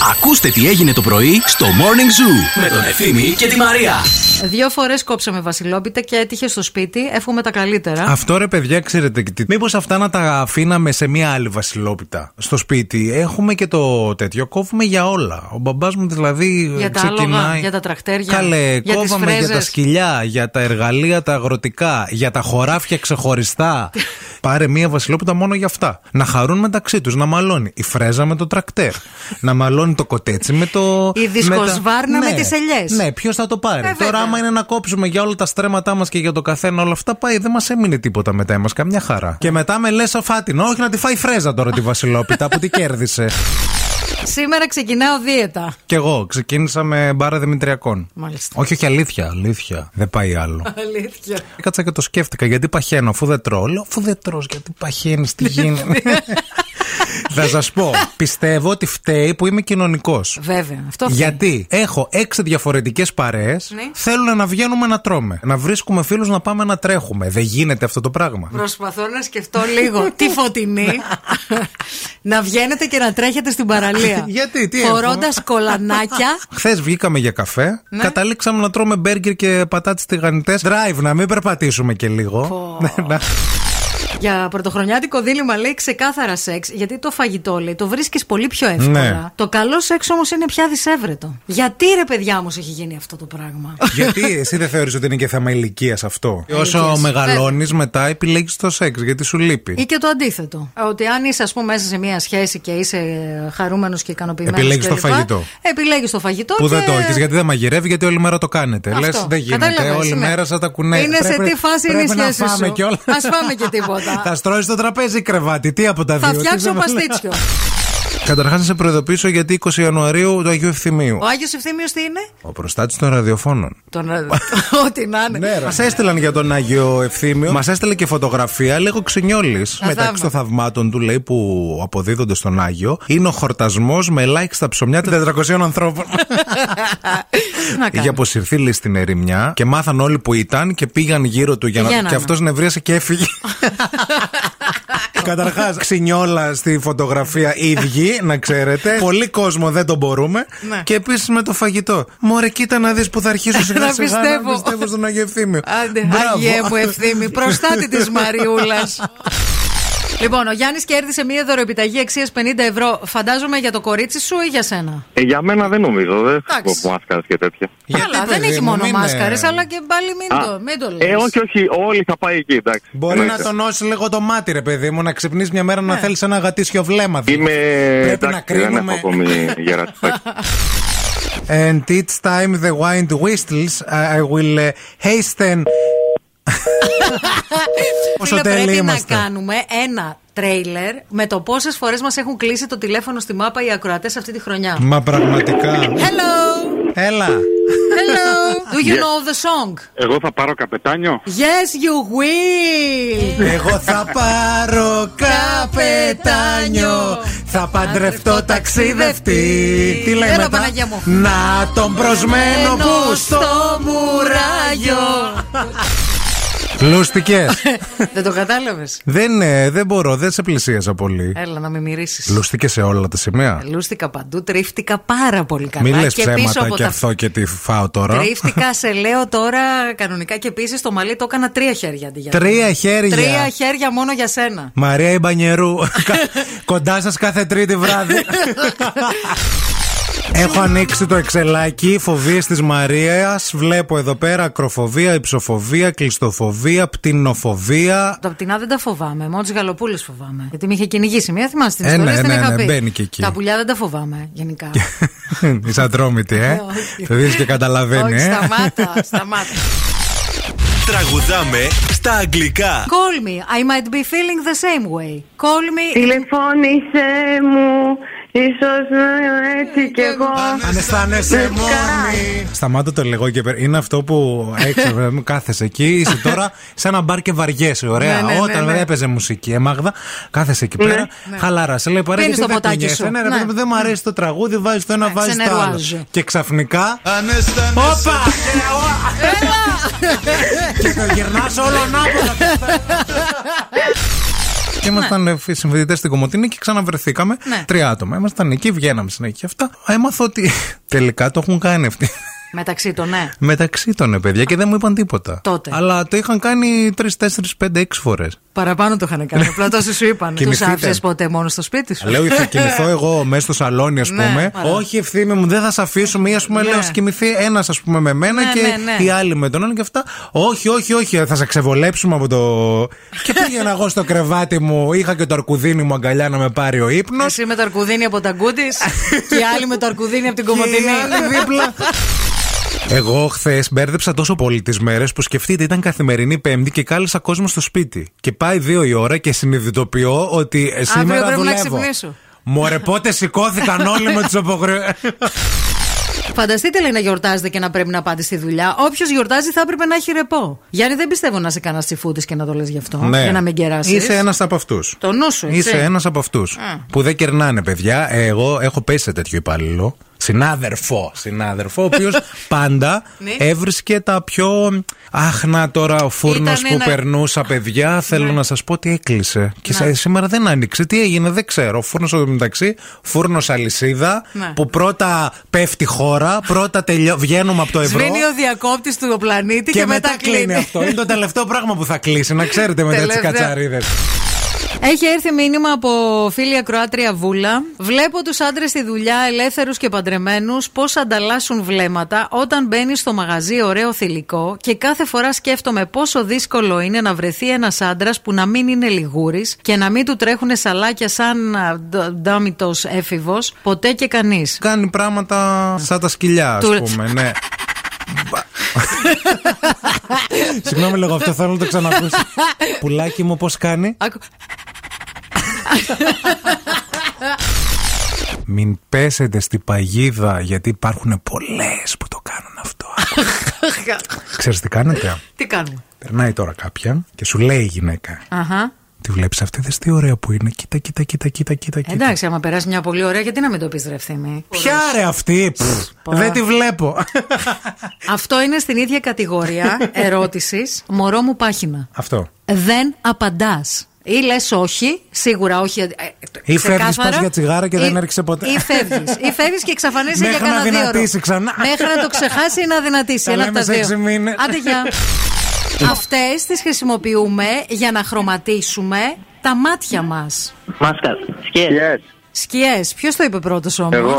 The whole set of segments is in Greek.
Ακούστε τι έγινε το πρωί στο Morning Zoo με τον Ευθύμη και τη Μαρία. Δύο φορές κόψαμε βασιλόπιτα και έτυχε στο σπίτι. Εύχομαι τα καλύτερα. Αυτό ρε παιδιά, ξέρετε, μήπως αυτά να τα αφήναμε σε μία άλλη βασιλόπιτα στο σπίτι. Έχουμε και το τέτοιο, κόβουμε για όλα. Ο μπαμπάς μου δηλαδή για τα ξεκινάει. άλογα, για τα τρακτέρια. Καλέ, για τις κόβαμε για τα φρέζες. σκυλιά, για τα εργαλεία τα αγροτικά, για τα χωράφια ξεχωριστά. Πάρε μία βασιλόπιτα μόνο για αυτά. Να χαρούν μεταξύ τους, να μαλώνει η φρέζα με το τρακτέρ. να μαλώνει το κοτέτσι με το. Η δισκοσβάρνα με τις ελιές. Ναι, ποιος θα το πάρει. Ε, Τώρα, βέβαια. άμα είναι να κόψουμε για όλα τα στρέμματά μας και για το καθένα όλα αυτά, πάει, δεν μας έμεινε τίποτα μετά. Εμάς καμιά χαρά. Και μετά με λες αφάτινο, όχι να τη φάει φρέζα τώρα τη Βασιλόπιτα που τη κέρδισε. Σήμερα ξεκινάω δίαιτα. Κι εγώ ξεκίνησα με μπάρα Δημητριακών. Μάλιστα. Όχι, όχι, αλήθεια, αλήθεια. Δεν πάει άλλο. Αλήθεια. Κάτσα και το σκέφτηκα γιατί παχαίνω αφού δεν τρώω. Λέω αφού δεν τρως γιατί παχαίνει, τι γίνεται. Θα σας πω, πιστεύω ότι φταίει που είμαι κοινωνικός. Βέβαια. Αυτό φταίει. Γιατί έχω έξι διαφορετικές παρέες, Ναι. θέλουν να βγαίνουμε να τρώμε. Να βρίσκουμε φίλους να πάμε να τρέχουμε. Δεν γίνεται αυτό το πράγμα. Προσπαθώ να σκεφτώ λίγο τη φωτεινή να βγαίνετε και να τρέχετε στην παραλία. Γιατί, τι Φορώντας κολανάκια. Χθες βγήκαμε για καφέ, Ναι. καταλήξαμε να τρώμε μπέργκερ και πατάτες τηγανιτές. Drive, να μην περπατήσουμε και λίγο. Πω. Να- Για πρωτοχρονιάτικο δίλημα λέει ξεκάθαρα σεξ, γιατί το φαγητό λέει το βρίσκεις πολύ πιο εύκολα. Ναι. Το καλό σεξ όμως είναι πια δυσέβρετο. Γιατί ρε παιδιά μου έχει γίνει αυτό το πράγμα; γιατί εσύ δεν θεωρείς ότι είναι και θέμα ηλικίας αυτό; Ηλικίας. Όσο μεγαλώνεις, μετά επιλέγεις το σεξ γιατί σου λείπει. Ή και το αντίθετο. Ότι αν είσαι, ας πούμε, μέσα σε μια σχέση και είσαι χαρούμενος και ικανοποιημένος. Επιλέγεις το φαγητό. Επιλέγεις το φαγητό. Που και... δεν το έχεις, γιατί δεν μαγειρεύει, γιατί όλη μέρα το κάνετε. Αυτό. Λες, δεν γίνεται. Κατάλαβες, όλη ναι. μέρα σαν τα κουνέ. Είναι σε τι φάση είναι η πρέπει σχέση να φάμε σου. κιόλας. Ας φάμε και τίποτα. Θα στρώσει το τραπέζι ή κρεβάτι. Τι από τα δύο. Θα τι φτιάξω δεν με- παστίτσιο. Καταρχάς, να σε προειδοποιήσω γιατί 20 Ιανουαρίου του Αγίου Ευθυμίου. Ο Άγιος Ευθύμιο τι είναι; Ο προστάτης των ραδιοφώνων. Τον... Ό,τι να είναι. Ναι, Μας έστειλαν για τον Άγιο Ευθύμιο. Μας έστειλε και φωτογραφία, λέγω ξενιόλης. Μεταξύ των θαυμάτων του λέει που αποδίδονται στον Άγιο είναι ο χορτασμός με like στα ψωμιά 400 ανθρώπων. Τι να Είχε κάνω. αποσυρθεί λέει στην ερημιά και μάθαν όλοι που ήταν και πήγαν γύρω του για να. Πηγαίνανε. Και αυτός νευρίασε και έφυγε. Καταρχάς, ξινιόλα στη φωτογραφία ίδιοι, να ξέρετε. Πολύ κόσμο δεν τον μπορούμε. Ναι. Και επίσης με το φαγητό. Μωρέ, κοίτα να δεις που θα αρχίσω σιγά Να σιγά πιστεύω. να πιστεύω στον Αγίο Ευθύμιο. Άντε, Μπράβο. Άγιε μου ευθύμη, προστάτη της Μαριούλας. Λοιπόν, ο Γιάννης κέρδισε μία δωροεπιταγή αξίας 50 ευρώ. Φαντάζομαι για το κορίτσι σου ή για σένα; Ε, για μένα δεν νομίζω, δεν Εντάξει. έχω μάσκαρες και τέτοια. Γιατί, Καλά, δεν παιδί έχει μου, μόνο μην είναι- μάσκαρες, αλλά και πάλι μην το, μην το λες. ε, όχι, όχι, όλοι θα πάει εκεί, εντάξει. Μπορεί να Εννοείται. τονώσει λίγο το μάτι, ρε παιδί μου, να ξυπνείς μια μέρα να θέλεις ένα γατήσιο βλέμμα. Είμαι. Πρέπει να εντάξει, δεν έχω κρίνουμε. ακόμη γερατάκι. And it's time the wind whistles. I will uh, hasten. Πόσο Φίλε, τέλειοι πρέπει είμαστε. να κάνουμε ένα τρέιλερ με το πόσες φορές μας έχουν κλείσει το τηλέφωνο στη μάπα οι ακροατές αυτή τη χρονιά. Μα πραγματικά. Hello! Έλα. Hello! Do you Yes. know the song? Εγώ θα πάρω καπετάνιο. Yes, you will! Εγώ θα πάρω καπετάνιο Θα παντρευτώ ταξιδευτή Τι λέει Έλα, μετά Παναγία μου. Να τον προσμένω που στο μουράγιο. Λούστηκες Δεν το κατάλαβες; δεν, ε, δεν μπορώ, δεν σε πλησίασα πολύ Έλα να με μυρίσει. Λούστηκες σε όλα τα σημεία Λούστηκα παντού, τρίφτηκα πάρα πολύ καλά. Μην λες και πίσω ψέματα από και τα αυτό και τι φάω τώρα Τρίφτηκα, σε λέω τώρα κανονικά και επίσης το μαλλί το έκανα τρία χέρια αντί για Τρία ένα. χέρια. Τρία χέρια μόνο για σένα. Μαρία Ιμπανιερού Κα- Κοντά σας κάθε τρίτη βράδυ Έχω ανοίξει το εξελάκι Φοβίες της Μαρίας. Βλέπω εδώ πέρα ακροφοβία, υψοφοβία, κλειστοφοβία, πτηνοφοβία. Τα πτηνά δεν τα φοβάμαι. Μόνο τις γαλοπούλες φοβάμαι. Γιατί με είχε κυνηγήσει μία, θυμάστε την Ε, ιστορία, ναι, την ναι, είχα ναι, πει. μπαίνει και εκεί. Τα πουλιά δεν τα φοβάμαι γενικά. Είσαι ατρόμητη, ε. Ε, όχι. Το δεις και καταλαβαίνει, Όχι, ε. σταμάτα, σταμάτα. Τραγουδάμε στα αγγλικά. Call me. I might be feeling the same way. Call me. Τηλεφώνησε μου, ίσως να έτσι κι εγώ. Αν αισθάνεσαι μόνη. Σταμάτω το λίγο και πέρα. Είναι αυτό που έξω μου κάθεσαι εκεί. Είσαι τώρα σε ένα μπαρ και βαριέσαι. Ωραία. Ναι, ναι, ναι, Όταν ναι. έπαιζε μουσική, ε, Μάγδα, κάθεσαι εκεί πέρα. Χαλάρας. Σε λέει παρέα. Πίνεις γιατί το δεν ποτάκι κουνιέσαι. σου. Ναι, ρε, Ναι. παιδί μου, δεν μου αρέσει το τραγούδι. Βάζεις το ένα, Ναι, βάζεις το άλλο. ξενερουάζω. Και ξαφνικά. Όπα! Και το γυρνάς όλο ανάποδα. και ήμασταν ε, συμφοιτητέ στην Κομωτινή και ξαναβρεθήκαμε. Ναι. Τρία άτομα. Ήμασταν εκεί, βγαίναμε συνέχεια και αυτά. Έμαθα ότι τελικά το έχουν κάνει αυτοί. Μεταξύ των, ναι. Μεταξύ των ε, παιδιά και δεν μου είπαν τίποτα. Τότε. Αλλά το είχαν κάνει 3, 4, 5, 6 φορές. Παραπάνω το είχαν κάνει. Απλά τόσο σου είπαν. Τους Κοιμηθείτε. άφησες ποτέ μόνος στο σπίτι σου; Λέω, θα κοιμηθώ εγώ μέσα στο σαλόνι, ας Ναι, πούμε. ωραία. Όχι, ευθύνη μου, δεν θα σε αφήσουμε. Ή ας πούμε, Ναι. λέω, σκημηθεί ένας, ας πούμε, με μένα Ναι, και ναι, ναι. οι άλλοι με τον άλλον και αυτά. Όχι, όχι, όχι, θα σε ξεβολέψουμε από το. και πήγαινα εγώ στο κρεβάτι μου, είχα και το αρκουδίνι μου αγκαλιά να με πάρει ο ύπνος. Εσύ με το αρκουδίνι από τα γκούντι και οι άλλοι με το αρκουδίνι από την κομμωτινή. δίπλα. Εγώ χθες μπέρδεψα τόσο πολύ τις μέρες που σκεφτείτε ήταν καθημερινή Πέμπτη και κάλεσα κόσμο στο σπίτι. Και πάει δύο η ώρα και συνειδητοποιώ ότι ε, σήμερα πρέπει να δουλεύω. ξυπνήσω. Μωρέ, πότε σηκώθηκαν όλοι με τους αποχρεώσει. Φανταστείτε λέει να γιορτάζετε και να πρέπει να πάτε στη δουλειά. Όποιος γιορτάζει θα έπρεπε να έχει ρεπό. Γιάννη, δεν πιστεύω να σε κανένας τσιφούτης και να το λες γι' αυτό. Για να μην κεράσεις. Ναι. Είσαι ένας από αυτούς. Το νου σου, έτσι. Είσαι ένας από αυτούς. Που δεν κερνάνε, παιδιά. Ε, Εγώ έχω πέσει σε τέτοιο υπάλληλο. Συνάδελφο. Συνάδελφο, ο οποίος πάντα Ναι. έβρισκε τα πιο. Αχ, να τώρα ο φούρνος Ήταν που ένα- περνούσα, παιδιά. Θέλω να σας πω ότι έκλεισε. Και Ναι. σα- σήμερα δεν άνοιξε. Τι έγινε, δεν ξέρω. Φούρνος εδώ μεταξύ, φούρνος αλυσίδα. Ναι. Που πρώτα πέφτει χώρα, πρώτα τελειώ... βγαίνουμε από το ευρώ. Σβήνει ο διακόπτης του πλανήτη και, Και μετά κλείνει αυτό. Είναι το τελευταίο πράγμα που θα κλείσει, να ξέρετε μετά τι Τελευταίο. κατσαρίδες. Έχει έρθει μήνυμα από φίλη ακροάτρια Βούλα. Βλέπω τους άντρες στη δουλειά, ελεύθερους και παντρεμένους, πώς ανταλλάσσουν βλέμματα όταν μπαίνει στο μαγαζί ωραίο θηλυκό και κάθε φορά σκέφτομαι πόσο δύσκολο είναι να βρεθεί ένας άντρας που να μην είναι λιγούρης και να μην του τρέχουν σαλάκια σαν ντάμιτο έφηβος, ποτέ και κανείς. Κάνει πράγματα σαν τα σκυλιά, ας Του- πούμε, ναι. Συγγνώμη λίγο, αυτό θέλω να το ξανακούσω. Πουλάκι μου, πώς κάνει; Μην πέσετε στη παγίδα, γιατί υπάρχουν πολλές που το κάνουν αυτό. Ξέρεις τι κάνετε; Τι κάνουμε; Περνάει τώρα κάποια και σου λέει η γυναίκα. Αχα. Τη βλέπεις αυτή, δες τι ωραία που είναι. Κοίτα, κοίτα, κοίτα, κοίτα, κοίτα. κοίτα. Εντάξει, άμα περάσει μια πολύ ωραία, γιατί να μην το πεις ρε ευθύμη. Ποια ρε αυτή, Πφ, Πα. δεν τη βλέπω. Αυτό είναι στην ίδια κατηγορία ερώτησης. Μωρό μου πάχυνα. Αυτό. Δεν απαντάς. Ή λες όχι, σίγουρα όχι. ε, ε, Ή φεύγεις, ξεκάθαρα. πας για τσιγάρα και δεν Ή- έρχεσαι ποτέ. Ή φεύγεις. Ή φεύγεις και εξαφανίζεσαι για Μέχρι να κανένα δύο ώρο. δυνατήσει ξανά. Μέχρι να το ξεχάσει ή να δυνατήσει. Τα Ένα από λέμε τα σε δύο. έξι μήνες. Άντε γεια. Αυτές τις χρησιμοποιούμε για να χρωματίσουμε τα μάτια μας. Μάσκας. Σκιές. Yes. Σκιές. Ποιος το είπε πρώτος όμω. Εγώ.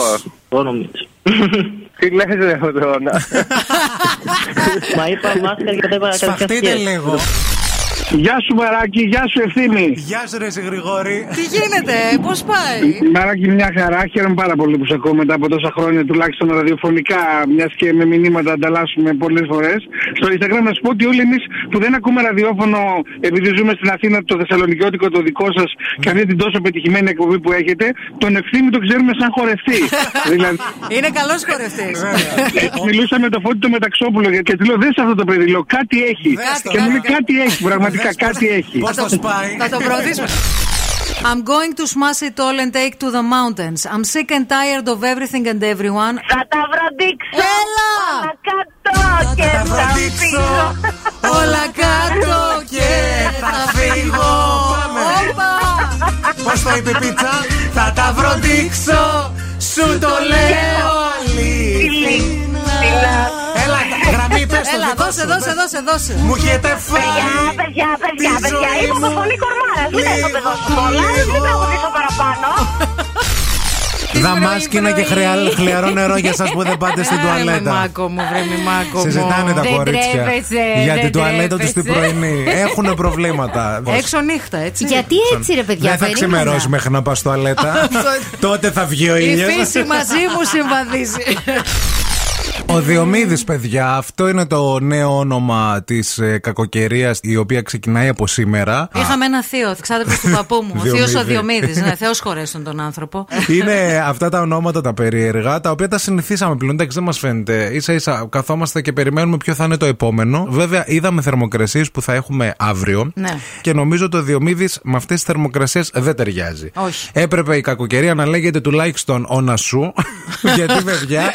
Εγώ νομίζω. Τι λες ρε αυτό τώρα. Μα είπα μάσκας και το είπα κατευθείαν Σφαχτείτε σκιές. λίγο. Γεια σου Μαράκη, γεια σου Ευθύμη. Γεια σου, ρε εσύ, Γρηγόρη. Τι γίνεται, πώς πάει; Μαράκη, μια χαρά. Χαίρομαι πάρα πολύ που σε ακούω μετά από τόσα χρόνια, τουλάχιστον ραδιοφωνικά, μιας και με μηνύματα ανταλλάσσουμε πολλές φορές. Στο Instagram να σου πω ότι όλοι εμείς που δεν ακούμε ραδιόφωνο, επειδή ζούμε στην Αθήνα, το Θεσσαλονικιώτικο το δικό σας και αυτή την τόσο πετυχημένη εκπομπή που έχετε, τον Ευθύμη τον ξέρουμε σαν χορευτή. δηλαδή, Είναι καλός χορευτής. έτσι μιλούσα με το φώτι το Μεταξόπουλο και του λέω: Δες αυτό το παιδί, λέω κάτι έχει. Δες το, και μου λέει δες το. κάτι έχει, πραγματικά κάτι έχεις. Πώς το σπάει. Θα το προωθήσουμε. I'm going to smash it all and take to the mountains. I'm sick and tired of everything and everyone. Θα τα βροντίξω. Έλα! Όλα κάτω και τα θα βροντίξω. φύγω. Όλα κάτω και θα φύγω. Όπα! Πώς το είπε η πίτσα, θα τα βροντίξω. Σου το λέω Έλα, δικό δώσε, σου, δώσε, πες. δώσε, δώσε. Μου έχετε Παιδιά, φάει. παιδιά, παιδιά, τη παιδιά. ζωή Είμαι από μου. πολύ κορμάρα. Μην θα το δώσω πολλά. λίγο. Δεν θα τραγουδήσω παραπάνω. Δαμάσκηνα και χρεα- χλιαρό νερό για εσά που δεν πάτε στην Ρε, με τουαλέτα. μάκο μου, βρε με μάκο μου. Συζητάνε τα Δεν κορίτσια τρέπεσαι, για δεν την τουαλέτα τους στην τρέπεσαι. πρωινή. Έχουν προβλήματα. Έξω νύχτα, έτσι. Γιατί έτσι ρε παιδιά, Δεν θα περίμενα. ξημερώσει μέχρι να πας τουαλέτα. Τότε θα βγει ο Η ήλιος. φύση μαζί μου συμβαδίζει. Ο Διομήδης παιδιά, αυτό είναι το νέο όνομα της ε, κακοκαιρίας η οποία ξεκινάει από σήμερα. Είχαμε ένα θείο, ξάδερφο του παππού μου. Ο Διομήδη. θείος ο Διομήδης. Ναι, Θεός χωρέσουν τον άνθρωπο. Είναι αυτά τα ονόματα τα περίεργα, τα οποία τα συνηθίσαμε πλέον. Εντάξει, δεν μας φαίνεται. σα ίσα καθόμαστε και περιμένουμε ποιο θα είναι το επόμενο. Βέβαια, είδαμε θερμοκρασίες που θα έχουμε αύριο. Ναι. Και νομίζω το Διομήδης με αυτές τις θερμοκρασίες δεν ταιριάζει. Όχι. Έπρεπε η κακοκαιρία να λέγεται τουλάχιστον Ονασού. γιατί, παιδιά.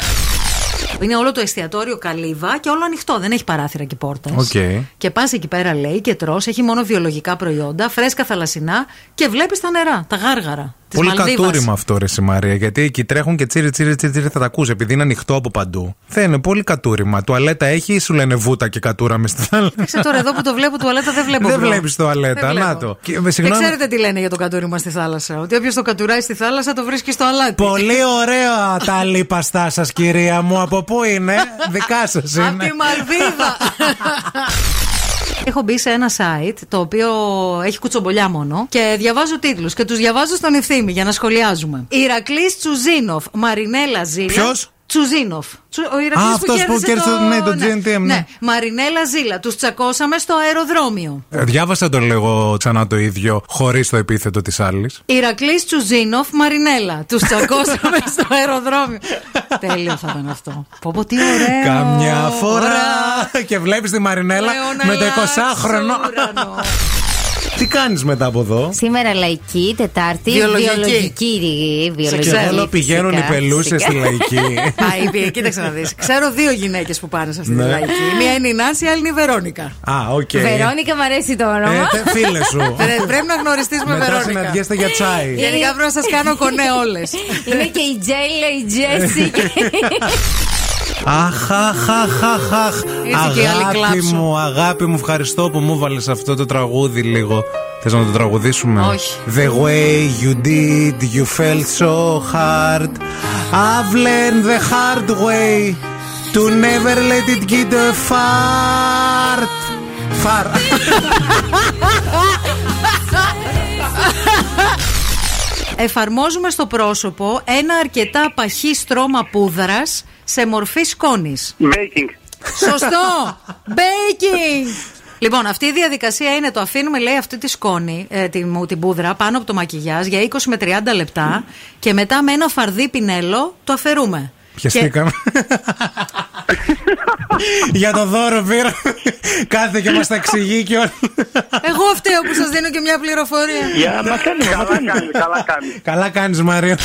Είναι όλο το εστιατόριο καλύβα και όλο ανοιχτό, δεν έχει παράθυρα και πόρτες. Οκ. Και πας εκεί πέρα, λέει, και τρώ, έχει μόνο βιολογικά προϊόντα, φρέσκα θαλασσινά και βλέπεις τα νερά, τα γάργαρα. Της Πολύ Μαλδίβας. κατούριμα αυτό, ρε η Μαρία. Γιατί εκεί τρέχουν και τσίρι, τσίρι, τσίρι, τσίρι θα τα ακούσει. Επειδή είναι ανοιχτό από παντού. Δεν είναι πολύ κατούριμα. Τουαλέτα έχει ή σου λένε βούτα και κατούρα μες στη θάλασσα. Ξέρω τώρα εδώ που το βλέπω τουαλέτα δεν βλέπω. Δεν bro. βλέπεις τουαλέτα. Δεν βλέπω. Να το. Και, Και συγγνώμη, ξέρετε τι λένε για το κατούριμα στη θάλασσα. Ότι όποιος το κατουράει στη θάλασσα το βρίσκει στο αλάτι. Πολύ ωραία τα λίπαστά σας, κυρία μου. Από πού είναι, δικά σας Από είναι. τη Μαλδίβα. Έχω μπει σε ένα site το οποίο έχει κουτσομπολιά μόνο και διαβάζω τίτλους και τους διαβάζω στον ευθύμη για να σχολιάζουμε. Ηρακλής Τσουζίνοφ, Μαρινέλα Ζήλα. Ποιος; Τσουζίνοφ. Τσου- Ο Ηρακλής Α, αυτός που κέρδισε το- ναι, το GNTM, ναι. Μαρινέλα Ζήλα. Τους τσακώσαμε στο αεροδρόμιο. Ε, Διάβασα το λέγω ξανά το ίδιο, χωρίς το επίθετο της άλλης. Ηρακλής Τσουζίνοφ, Μαρινέλα. Τους τσακώσαμε στο αεροδρόμιο. Τέλειο θα ήταν αυτό. Πω, πω, τι ωραίο. Καμιά φορά. Ωραία. Και βλέπεις τη Μαρινέλα Λέω να με το αλλάξω 20χρονο. Ουρανό. Τι κάνεις μετά από εδώ; Σήμερα λαϊκή, Τετάρτη, Βιολογική. βιολογική. βιολογική Και όλο πηγαίνουν οι φυσικά, πελούσες φυσικά. στη λαϊκή. Α, είπε, κοίταξε να δεις. Ξέρω δύο γυναίκες που πάνε σε αυτή τη Ναι. λαϊκή. Μία είναι η Νάνση, η άλλη είναι η Βερόνικα. Α, οκ. Βερόνικα, μου αρέσει το όνομα. Ε, τε- φίλε σου. Πρέ- Πρέπει να γνωριστείς με Μετά Βερόνικα. συναντιέστε για τσάι. Γενικά πρέπει να σας κάνω κονέ όλες. Είναι και η Τζέιλα, η Τζέσι. Αχ, αχ, αχ, αχ, αχ. Ήρθε και η άλλη Αγάπη κλάψο. μου, αγάπη μου, ευχαριστώ που μου βάλες αυτό το τραγούδι λίγο. Θες να το τραγουδήσουμε; Όχι. The way you did, you felt so hard. I've learned the hard way to never let it get a fart. Far. Εφαρμόζουμε στο πρόσωπο ένα αρκετά παχύ στρώμα πούδρας σε μορφή σκόνης. Baking. Σωστό! Baking! Λοιπόν, αυτή η διαδικασία είναι το αφήνουμε, λέει, αυτή τη σκόνη, ε, την, την πούδρα, πάνω από το μακιγιάζ για 20 με 30 λεπτά και μετά με ένα φαρδί πινέλο το αφαιρούμε. Πιαστήκαμε. Για το δώρο πήρα. Κάθε και μας τα εξηγεί και όλα. Εγώ φταίω που σας δίνω και μια πληροφορία. Για μα κάνει, μα Καλά κάνεις. κάνει, καλά κάνεις. Καλά κάνεις Μαρία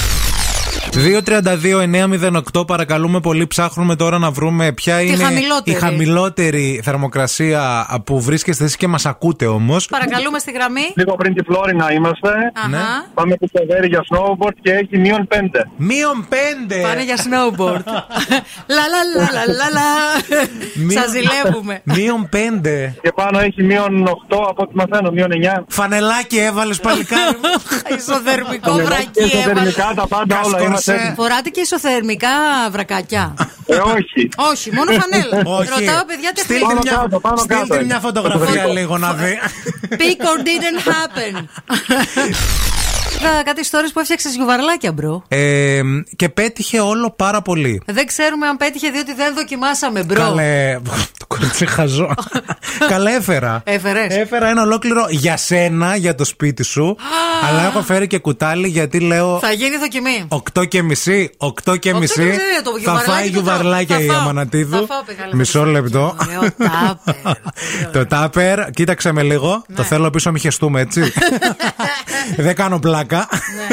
2.32.908 παρακαλούμε πολύ ψάχνουμε τώρα να βρούμε ποια είναι χαμηλότερη. η χαμηλότερη θερμοκρασία που βρίσκεστε εσείς και μας ακούτε όμως Παρακαλούμε στη γραμμή. Λίγο πριν τη Φλόρινα είμαστε. Αχα. Ναι. Πάμε στο Σεβέρι για snowboard και έχει μείον 5. Μείον 5 Πάνε για snowboard. λα λα λα λα λα λα. Σας ζηλεύουμε. Μείον 5 Και πάνω έχει μείον 8 από ό,τι μαθαίνω, μείον 9. Φανελάκι έβαλες παλικάρι μου Ισοθερμικό Και βρακί έβαλες. εσωτερικά τα πάντα όλα είμαστε. Κασκορσέ. Φοράτε και ισοθερμικά βρακάκια. Ε, όχι. Όχι, μόνο φανέλα. Όχι. Ρωτάω παιδιά Στείλτε Πάνω μια, κάτω, πάνω στείλτε κάτω μια είναι. φωτογραφία λίγο να δει Pic or didn't happen. Είδα κάτι stories που έφτιαξες γιουβαρλάκια, bro. ε, Και πέτυχε όλο πάρα πολύ Δεν ξέρουμε αν πέτυχε διότι δεν δοκιμάσαμε, bro. Καλέ. Το κορίτσι χαζό. Καλέ έφερα. Έφερες. Έφερα ένα ολόκληρο για σένα, για το σπίτι σου. αλλά έχω φέρει και κουτάλι γιατί λέω. Θα γίνει δοκιμή. 8 και μισή, 8 και Οκτώ μισή. και μισή, το Θα γιουβαρλάκι φάει το γιουβαρλάκια τρώω. η Θα φάω. Αμανατίδου. Θα φάω, πηγάλε. Μισό λεπτό. Ωραίο τάπερ. Το τάπερ, κοίταξε με λίγο. Ναι. Το θέλω πίσω, μη χεστούμε έτσι. Δεν κάνω πλάκα. Ναι.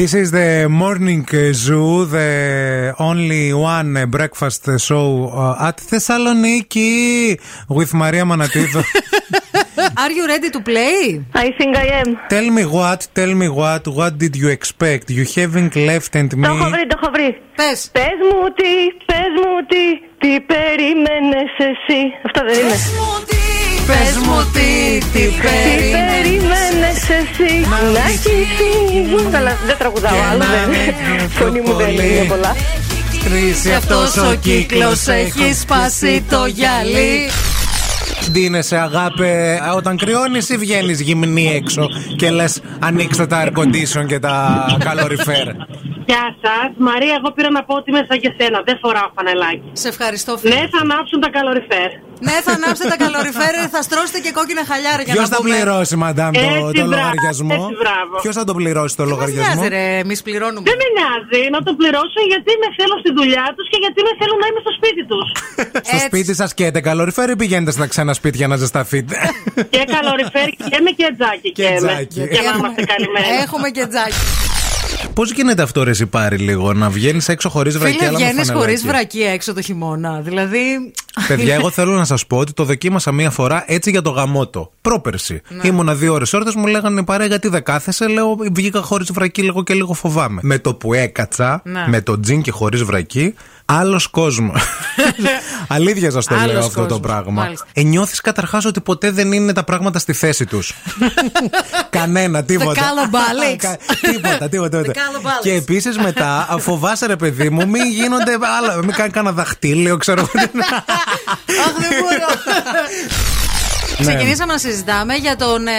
This is the morning zoo, the only one breakfast show uh, at Thessaloniki with Maria Manatidou. Are you ready to play? I think I am. tell me what, tell me what, what did you expect? You haven't left and Το έχω me. βρει, το έχω βρει. Πες. Πες μου τι, πες μου τι, τι περίμενες εσύ. Αυτό δεν είναι. Πες μου τι, τι Τι περίμενες. περίμενες εσύ; Να κοιτούν. Καλά, δεν τραγουδάω Και άλλο. να δεν- μην Φωνή μου δεν πολύ. είναι πολλά. Στρίσει Αυτός ο κύκλος έχει σπάσει το γυαλί. Ντύνεσαι αγάπη ε, όταν κρυώνεις ή βγαίνεις γυμνή έξω και λες ανοίξτε τα air condition και τα καλοριφέρ. Γεια σας. Μαρία, εγώ πήρα να πω ότι είμαι σαν και σένα. Δεν φοράω φανελάκι. Σε ευχαριστώ, φίλε. Ναι, θα ανάψουν τα καλοριφέρ. Ναι, θα ανάψετε τα καλοριφέρ, θα στρώσετε και κόκκινα χαλιάρα για Ποιος να θα πούμε. πληρώσει, μαντάμ, το, Έτσι, το μπράβο, λογαριασμό; έτσι, μπράβο. Ποιος θα τον πληρώσει το Δεν μας λογαριασμό; νοιάζει, ρε, εμείς πληρώνουμε. Δεν με νοιάζει να το πληρώσω γιατί με θέλω στη δουλειά τους και γιατί με θέλουν να είμαι στο σπίτι τους. Στο Έτσι. σπίτι σας καίτε καλοριφέρ ή πηγαίνετε στα ξένα σπίτια να ζεσταθείτε. και καλοριφέρ και με και τζάκι Και και με. τζάκι. Για να είμαστε καλυμμένοι. Έχουμε και τζάκι. Πώς γίνεται αυτό, ρε, εσύ πάρει λίγο, να βγαίνεις έξω χωρίς βρακί, Φίλε, αλλά με βγαίνεις χωρίς φανελάκι. βρακί έξω το χειμώνα. Δηλαδή. Παιδιά, εγώ θέλω να σας πω ότι το δοκίμασα μία φορά έτσι για το γαμότο. Πρόπερση. Ναι. Ήμουνα δύο ώρες όρτες, μου λέγανε παρέ γιατί δεν κάθεσαι; Λέω, βγήκα χωρίς βρακί λίγο και λίγο φοβάμαι. Με το που έκατσα, Ναι. με το τζιν και χωρίς βρακί, άλλος κόσμος. Αλήθεια σας το Άλλος λέω αυτό το κόσμος, πράγμα. μάλιστα. Ε, νιώθεις καταρχάς ότι ποτέ δεν είναι τα πράγματα στη θέση τους. Κανένα, τίποτα. Calabalics. Κα- τίποτα, τίποτα. τίποτα. Calabalics. Και επίσης μετά, α, φοβάσαι ρε παιδί μου, μην γίνονται άλλα. Μην κάνει κανένα δαχτύλιο, ξέρω εγώ. Αχ, δεν μπορώ. Ξεκινήσαμε να συζητάμε για τον ε,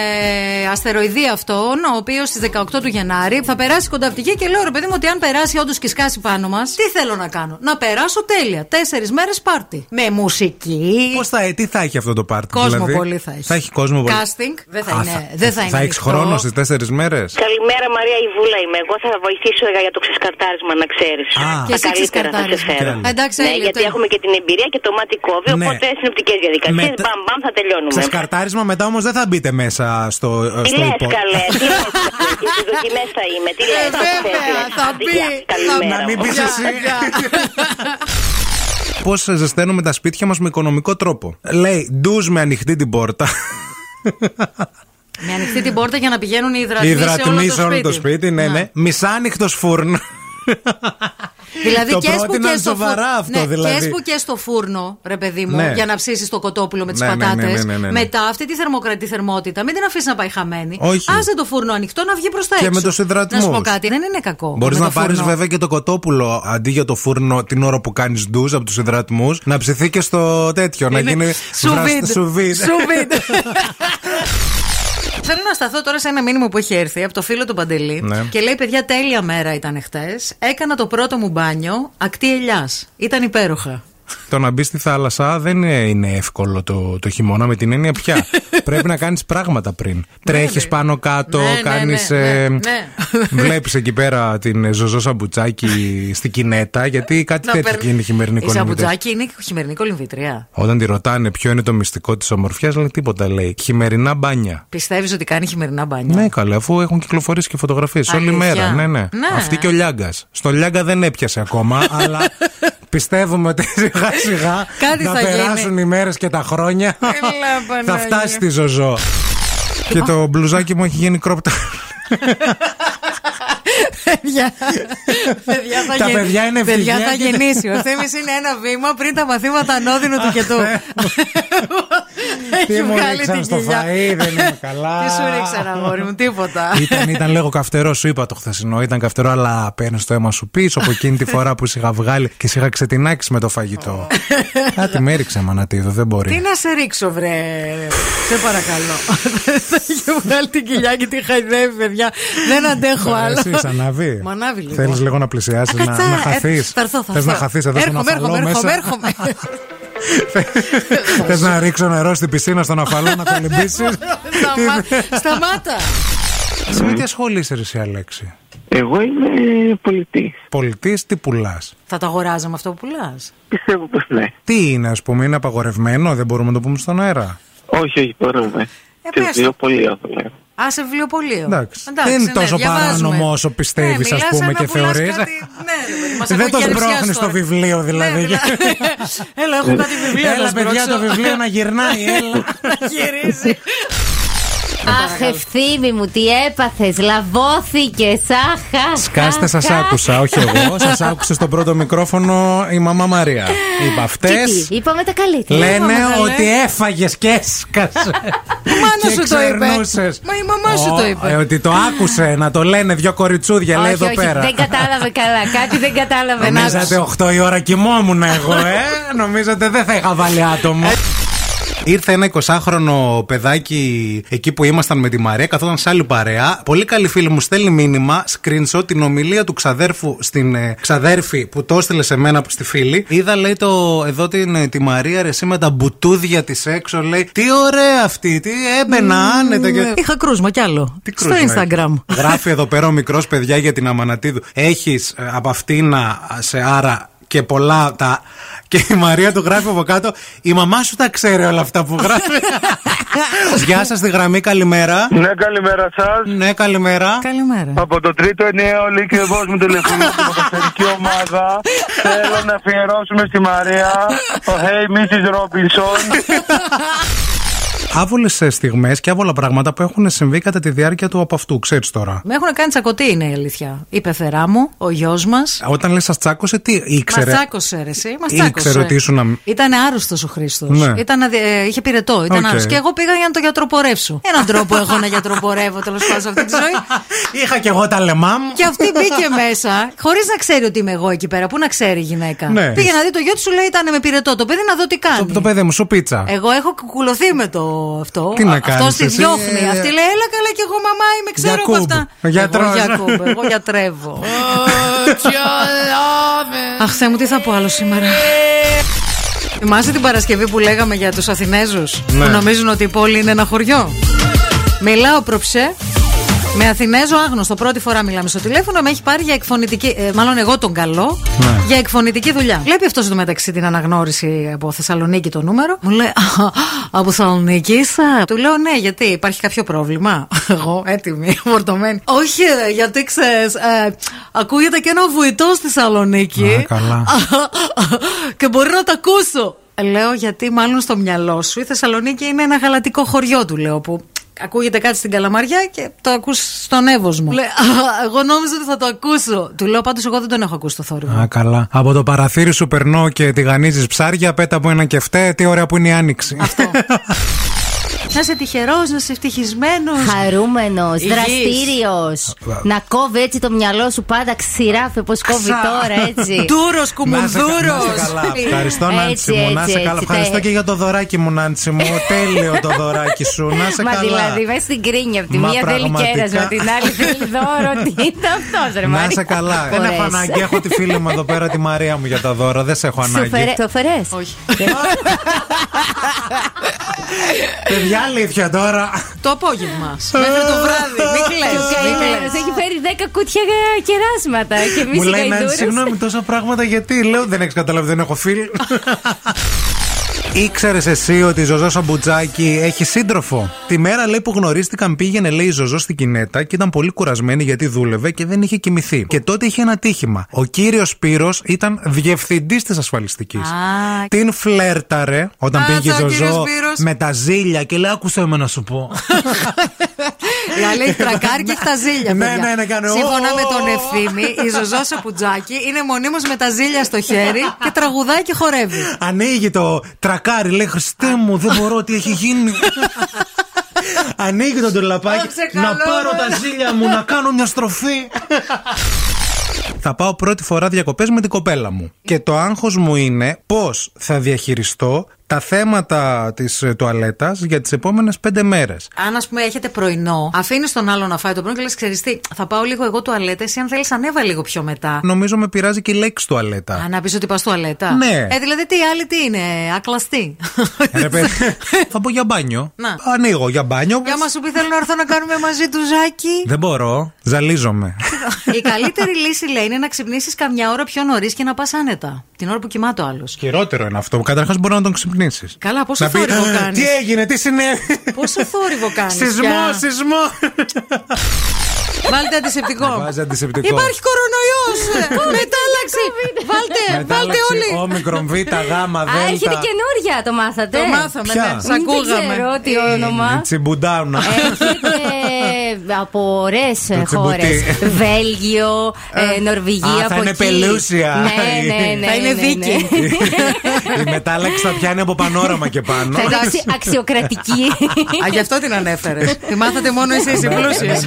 αστεροειδή αυτόν, ο οποίος στις 18 του Γενάρη θα περάσει κοντά από τη γη και λέω ρε παιδί μου ότι αν περάσει όντως και σκάσει πάνω μας, τι θέλω να κάνω; Να περάσω τέλεια. Τέσσερις μέρες πάρτι. Με μουσική. Πώς θα, τι θα έχει αυτό το πάρτι, Κόσμο δηλαδή; πολύ θα έχει. Θα έχει κόσμο πολύ. Casting. Δεν θα Α, είναι. δεν θα είναι έχεις ανοιχτό. χρόνο στις τέσσερις μέρες; Καλημέρα Μαρία Ιβούλα είμαι. Εγώ θα βοηθήσω για το ξεσκαρτάρισμα να ξέρεις. Α. Και εσύ καλύτερα θα σε ξεσκαρτάρισμα. φέρω. Τέλεια. Εντάξει, Ναι, Έλλη, γιατί τέλεια. έχουμε και την εμπειρία και το μάτι κόβει, Ναι. οπότε συνοπτικέ διαδικασίες. Μετά- Μπαμ, μπαμ, θα τελειώνουμε. Ξεσκαρτάρισμα μετά όμως δεν θα μπείτε μέσα στο, ε, Τι στο λες υπό. καλέ, τι λες καλέ, και στις δοκιμές θα είμαι, τι λες, Ε, τι βέβαια, θες, θα άντε, πει. γεια, καλημέρα Να μην μου. πεις Γεια, εσύ. γεια. Πώς ζεσταίνουμε τα σπίτια μας με οικονομικό τρόπο. Λέει ντουζ με ανοιχτή την πόρτα. Με ανοιχτή την πόρτα για να πηγαίνουν οι υδρατμοί, Υδρατμή σε όλο το σπίτι. ναι, Να. ναι. Μισάνοιχτος φούρνο. Δηλαδή Το και έσπου πρότειναν και στο σοβαρά φούρνο. αυτό, ναι, δηλαδή. Και έσπου και στο φούρνο, ρε παιδί μου, Ναι. για να ψήσεις το κοτόπουλο με τις Ναι, ναι, ναι, πατάτες. ναι, ναι, ναι, ναι. Μετά αυτή τη θερμοκρατή θερμότητα, μην την αφήσεις να πάει χαμένη. Όχι. Άσε το φούρνο ανοιχτό να βγει προς τα Και έξω. με τους υδρατμούς. Να σου πω κάτι, δεν είναι κακό. Μπορείς με να το πάρεις φούρνο. βέβαια και το κοτόπουλο αντί για το φούρνο την ώρα που κάνεις ντουζ από τους υδρατμού. Να ψηθεί και στο τέτοιο. Να Είναι γίνει σουβίντ. σουβίντ. Σουβίντ. Θέλω να σταθώ τώρα σε ένα μήνυμα που έχει έρθει από το φίλο του Παντελή Ναι. και λέει: Παιδιά, τέλεια μέρα ήταν χτες. Έκανα το πρώτο μου μπάνιο ακτή ελιάς. Ήταν υπέροχα. Το να μπεις στη θάλασσα δεν είναι- είναι εύκολο το, το χειμώνα με την έννοια πια. Πρέπει να κάνεις πράγματα πριν. Τρέχεις πάνω κάτω, Ναι, ναι, κάνεις. ναι, ναι, ναι. Βλέπεις εκεί πέρα την Ζωζό Σαμπουτσάκη στην κινέτα, γιατί κάτι Να τέτοιο περ- και είναι η χειμερινή Η κολυμβήτρια. Σαμπουτζάκη είναι χειμερινή κολυμβήτρια. Όταν τη ρωτάνε ποιο είναι το μυστικό της ομορφιάς, λέει τίποτα λέει. Χειμερινά μπάνια. Πιστεύεις ότι κάνει χειμερινά μπάνια; Ναι, καλά, αφού έχουν κυκλοφορήσει και φωτογραφίες όλη Αλήθεια. μέρα. Ναι, ναι. Ναι. Αυτή και ο Λιάγκας. Στο Λιάγκα δεν έπιασε ακόμα, αλλά πιστεύουμε ότι σιγά σιγά Κάτι θα, θα γίνει. περάσουν οι μέρες και τα χρόνια. Έλα, θα Πανάγια. φτάσει στη Ζωζό. και το μπλουζάκι μου έχει γίνει κρόπτα. παιδιά. παιδιά θα Τα γεν- παιδιά είναι παιδιά ευτυχία θα και- γεννήσει. Ο Θέμη είναι ένα βήμα πριν τα μαθήματα ανώδυνου του και του. Τι Έχει μου βγάλει ρίξαν την στο κοιλιά. φαΐ, δεν είμαι καλά. Τι σου ρίξαν, αγόρι μου, τίποτα. ήταν, ήταν λίγο καυτερό, σου είπα το χθεσινό. Ήταν καυτερό, αλλά παίρνει το αίμα σου πίσω από εκείνη τη φορά που σε είχα βγάλει και σε είχα ξετινάξει με το φαγητό. Κάτι με έριξε, Μανατίδο, δεν μπορεί. Τι να σε ρίξω, βρε. Σε παρακαλώ. Θα είχε βγάλει την κοιλιά και τη χαϊδεύει, παιδιά. Δεν αντέχω άλλο. Εσύ, σαν ανάβει. Μ' ανάβει λίγο. Θέλεις λίγο να πλησιάσεις, να, Κάτσα, να ε, χαθείς; Θα έρθω, θα Θες να έρθω. χαθείς εδώ στον Έρχομαι, αφαλό έρχομαι, έρχομαι, μέσα; έρχομαι. Θες να ρίξω νερό στην πισίνα στον αφαλό να κολυμπήσει. Σταμά- Σταμάτα. Εσύ με τι ασχολείσαι, ρε, εσύ, Αλέξη. Εγώ είμαι πολιτής. Πολιτής, τι πουλάς; Θα το αγοράζαμε αυτό που πουλάς; Πιστεύω πως ναι. Τι είναι, ας πούμε, είναι απαγορευμένο, δεν μπορούμε να το πούμε στον αέρα; Όχι, όχι, μπορούμε. Ε, Σε πες το. Βιβλιοπωλείο το λέω. Α, σε βιβλιοπωλείο. Εντάξει. Δεν είναι τόσο παράνομο όσο πιστεύεις, ας πούμε, και θεωρείς. Ναι, ρε, παιδί, μας Δεν έχω το χειριστιάσει σπρώχνεις στο τώρα. βιβλίο, δηλαδή. Ναι, δηλαδή. Έλα, έχω κάτι βιβλία να Έλα, παιδιά, σπρώξω. το βιβλίο να γυρνάει, έλα. Να γυρίζει. Αχ, ευθύμη μου, τι έπαθες, λαβώθηκες. Αχ, αχ. Σκάστε, αχ, σας αχ. άκουσα, όχι εγώ. Σας άκουσε στον πρώτο μικρόφωνο η μαμά Μαρία. Είπα αυτές. Και τι, είπαμε τα καλύτερα. Λένε Είπαμε, καλέ. ότι έφαγες και έσκασες. Η μάνα Και σου το είπε. ξερνούσες. Μα η μαμά σου το Ω, ε, είπε. Ότι το άκουσε να το λένε δυο κοριτσούδια, λέει όχι, εδώ όχι, πέρα. δεν κατάλαβε καλά. Κάτι δεν κατάλαβε. να Νομίζατε 8 η ώρα κοιμόμουν εγώ, ε; Νομίζατε δεν θα είχα βάλει άτομο. Ήρθε ένα 20χρονο παιδάκι εκεί που ήμασταν με τη Μαρία, καθόταν σε άλλη παρέα. Πολύ καλή φίλη μου στέλνει μήνυμα, screenshot την ομιλία του ξαδέρφου στην ε, ξαδέρφη που το έστειλε σε μένα στη φίλη. Είδα, λέει, το, εδώ την, ε, τη Μαρία, ρε, εσύ με τα μπουτούδια της έξω, λέει. Τι ωραία αυτή, τι έμπαινα άνετα. Και... Είχα κρούσμα κι άλλο. Τι Στο κρούσμα Instagram. έχει. Γράφει εδώ πέρα ο μικρός παιδιά για την Αμανατίδου. Έχεις από αυτήν να σε άρα και πολλά τα. Και η Μαρία του γράφει από κάτω, η μαμά σου τα ξέρει όλα αυτά που γράφει. Γεια σας, στη γραμμή, καλημέρα. Ναι, καλημέρα σας. Ναι, καλημέρα. Καλημέρα. Από το τρίτο ενιαίο Λύκειο εγώ μου τηλεφωνώ στην ποδοσφαιρική ομάδα. Θέλω να αφιερώσουμε στη Μαρία το Hey Mrs. Robinson. Άβολες στιγμές και άβολα πράγματα που έχουν συμβεί κατά τη διάρκεια του από αυτού, ξέρεις τώρα. Με έχουν κάνει τσακωτή είναι η αλήθεια. Η πεθερά μου, ο γιος μας. Όταν λες, σας τσάκωσε, τι Μας ήξερε. τσάκωσε, ρε, εσύ. Μας τσάκωσε. Ήξερε ότι ήσουν. Ήταν άρρωστος ο Χρήστος. Ναι. Ήταν, αδε- ε, είχε πυρετό, ήταν Οκ. άρρωστος. Και εγώ πήγα για να το γιατροπορεύσω. Έναν τρόπο έχω να γιατροπορεύω τέλος πάντων σε αυτή τη ζωή. Είχα κι εγώ τα θέματά μου. Και αυτή μπήκε μέσα, χωρίς να ξέρει ότι είμαι εγώ εκεί πέρα. Πού να ξέρει η γυναίκα; Ναι. Πήγε να δει το γιο του, σου λέει ήταν με πυρετό. Το παιδί να δω τι κάνει. Το, το παιδί μου, σου πίτσα. Εγώ έχω κουκουλωθεί με το αυτό. Τι να Αυτό κάνεις τη εσύ, διώχνει. ε, Αυτή λέει, έλα καλά και εγώ μαμά είμαι, ξέρω εγώ Γιακούμπ. αυτά. Γιατρός. Εγώ Γιακούμπ, εγώ γιατρεύω. Αχ, Θεέ μου, τι θα πω άλλο σήμερα. Θυμάσαι την Παρασκευή που λέγαμε για τους Αθηνέζους Ναι. Που νομίζουν ότι η πόλη είναι ένα χωριό; Μιλάω προψέ με Αθηνέζο άγνωστο. Πρώτη φορά μιλάμε στο τηλέφωνο. Με έχει πάρει για εκφωνητική. ε, μάλλον εγώ τον καλό. Ναι. Για εκφωνητική δουλειά. Βλέπει αυτός στο μεταξύ την αναγνώριση από Θεσσαλονίκη το νούμερο. Μου λέει «Α, Από Θεσσαλονίκη είσαι. Του λέω ναι, γιατί υπάρχει κάποιο πρόβλημα. Εγώ έτοιμη, φορτωμένη. Όχι, ρε, γιατί ξέρεις. ακούγεται και ένα βουητό στη Θεσσαλονίκη. Α, καλά. και μπορεί να τα ακούσω. Λέω γιατί μάλλον στο μυαλό σου η Θεσσαλονίκη είναι ένα γαλατικό χωριό του λέω που ακούγεται κάτι στην Καλαμαριά και το ακούς στον Εύωσμο. Λέει, «Α, εγώ νόμιζα ότι θα το ακούσω. Του λέω πάντως εγώ δεν τον έχω ακούσει το θόρυβο. Α, καλά. Από το παραθύρι σου περνώ και τηγανίζει ψάρια, πέτα από ένα κεφτέ. Τι ωραία που είναι η άνοιξη. Αυτό. να είσαι τυχερός, να είσαι ευτυχισμένος. Χαρούμενος, Υγιής. δραστήριος. Να κόβει έτσι το μυαλό σου πάντα ξηράφε όπω κόβει τώρα, έτσι. Ντούρος, Να σε- κουμουνδούρο. να σε καλά. Ευχαριστώ, Έτσι, Νάντσι μου. Να έτσι, σε καλά. έτσι. Ευχαριστώ και για το δωράκι μου, Νάντσι μου. Τέλειο το δωράκι σου. Να σε Μα καλά. δηλαδή, μέσα στην κρίνια. Από τη Μα μία θέλει πραγματικά. κέρασμα, την άλλη θέλει δώρο. Τι είναι αυτός, ρε Να Μάρι. σε καλά. Δεν έχω Μπορείς. ανάγκη. Έχω τη φίλη μου εδώ πέρα, τη Μαρία μου για τα δώρα. Δεν σε έχω Σου ανάγκη. φερέ- Το φερέ. Όχι. Παιδιά, αλήθεια τώρα. το απόγευμα. Μέχρι το βράδυ. Μην κλαις, μην κλαις. Έχει φέρει 10 κούτια κεράσματα και εμεί Μου οι λέει να γαϊδούρες. συγγνώμη τόσα πράγματα γιατί. Λέω δεν έχεις καταλάβει, δεν έχω φίλ. Ήξερες εσύ ότι η Ζωζό Σαμπουτζάκη έχει σύντροφο; Τη μέρα λέει που γνωρίστηκαν πήγαινε λέει η Ζωζό στην Κινέτα και ήταν πολύ κουρασμένη γιατί δούλευε και δεν είχε κοιμηθεί. Και τότε είχε ένα τύχημα. Ο κύριος Σπύρος ήταν διευθυντής της ασφαλιστικής. Α, Την φλέρταρε όταν Α, πήγε η ο κύριος Ζωζό Σπύρος. με τα ζήλια και λέει: Άκουσε με να σου πω. Η άλλη έχει τρακάρει και έχει τα ζήλια. Ναι, παιδιά. ναι, ναι, κάνει, Σύμφωνα «Ω, με τον ω, ω». ευθύμη, η Ζωζό Σαπουτζάκη είναι μονίμως με τα ζήλια στο χέρι και τραγουδάει και χορεύει. Ανοίγει το τρακάρι, λέει Χριστέ μου, δεν μπορώ, τι έχει γίνει. Ανοίγει το ντουλαπάκι Άκουσε να καλό, πάρω ρε. τα ζήλια μου, να κάνω μια στροφή. θα πάω πρώτη φορά διακοπές με την κοπέλα μου. Και το άγχος μου είναι πώς θα διαχειριστώ τα θέματα της ε, τουαλέτας για τις επόμενες πέντε μέρες. Αν ας πούμε έχετε πρωινό, αφήνεις τον άλλο να φάει το πρωινό και λες: Ξέρεις τι, θα πάω λίγο εγώ τουαλέτα. Εσύ αν θέλεις, ανέβα λίγο πιο μετά. Νομίζω με πειράζει και η λέξη τουαλέτα. Α, να πεις ότι πας τουαλέτα. Ναι. Ε, δηλαδή τι άλλη τι είναι, ακλαστή. Ρε παιδί, θα πω για μπάνιο. Να. Ανοίγω για μπάνιο. Για μας σου πει θέλω να έρθω να κάνουμε μαζί του ζάκι. Δεν μπορώ. Ζαλίζομαι. Η καλύτερη λύση λέει είναι να ξυπνήσεις καμιά ώρα πιο νωρίς και να πας άνετα. Την ώρα που κοιμάται ο άλλος. Χειρότερο είναι αυτό. Καταρχάς μπορεί να τον ξυπνήσει. Καλά, πόσο Να πει, θόρυβο «Ε, κάνεις. Τι έγινε, τι συνέβη. Πόσο θόρυβο κάνεις. Σεισμό, σεισμό. Βάλτε αντισηπτικό. Βάζει αντισηπτικό. Υπάρχει κορονοϊός! Μετάλλαξη! Βάλτε, βάλτε Μετάλλαξη όλοι. όμικρον, β, γ, Α, δ. έχετε καινούρια, το μάθατε. Το μάθαμε, Ποια; ναι, σ' Δεν ακούγαμε. ξέρω τι όνομα. Τσιμπουντάουνα. Έχετε από ωραίες Το χώρε. τσιμπουτί. Βέλγιο, ε, Νορβηγία. Α, θα από είναι εκεί. πελούσια. Ναι, ναι, ναι. Θα είναι ναι, ναι. δίκη. Η μετάλλαξη θα πιάνει από πανόραμα και πάνω. Θα είναι αξι- αξιοκρατική. Α, γι' αυτό την ανέφερες. Τη μάθατε μόνο εσείς οι πλούσιες.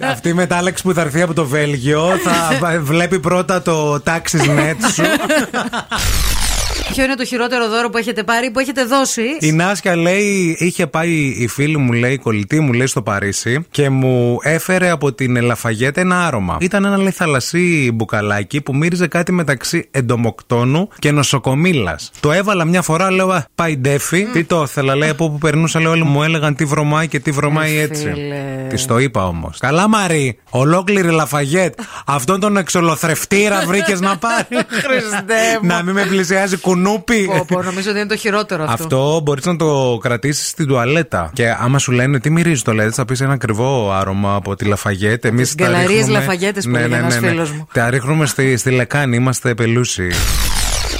Αυτή η μετάλλαξη που θα έρθει από το Βέλγιο θα βλέπει πρώτα το taxis net σου. Ποιο είναι το χειρότερο δώρο που έχετε πάρει, που έχετε δώσει; Η Νάσια λέει, είχε πάει η φίλη μου, λέει, η κολλητή μου, λέει, στο Παρίσι και μου έφερε από την Ελαφαγέτ ένα άρωμα. Ήταν ένα λέει θαλασσί μπουκαλάκι που μύριζε κάτι μεταξύ εντομοκτώνου και νοσοκομήλας. Το έβαλα μια φορά, λέω, «Α, πάει ντέφι. Τι το ήθελα, λέει, από όπου περνούσα, λέει, όλοι μου έλεγαν τι βρωμάει και τι βρωμάει Ε, έτσι. φίλε. Της το είπα όμως. Καλά, Μαρή, ολόκληρη Λαφαγέτ. Αυτόν τον εξολοθρευτήρα βρήκες να πάρεις. Χριστέ μου. να μην με πλησιάζει κουνούπι. Πω, πω, νομίζω ότι είναι το χειρότερο αυτό. Αυτό μπορείς να το κρατήσεις στην τουαλέτα. Και άμα σου λένε τι μυρίζεις το λέτε, θα πεις ένα ακριβό άρωμα από τη Λαφαγέτε. Εμείς Τις γκαλαρίες Λαφαγέτες που έλεγε ένας φίλος μου. Τα ρίχνουμε στη, στη λεκάνη, είμαστε πελούσιοι.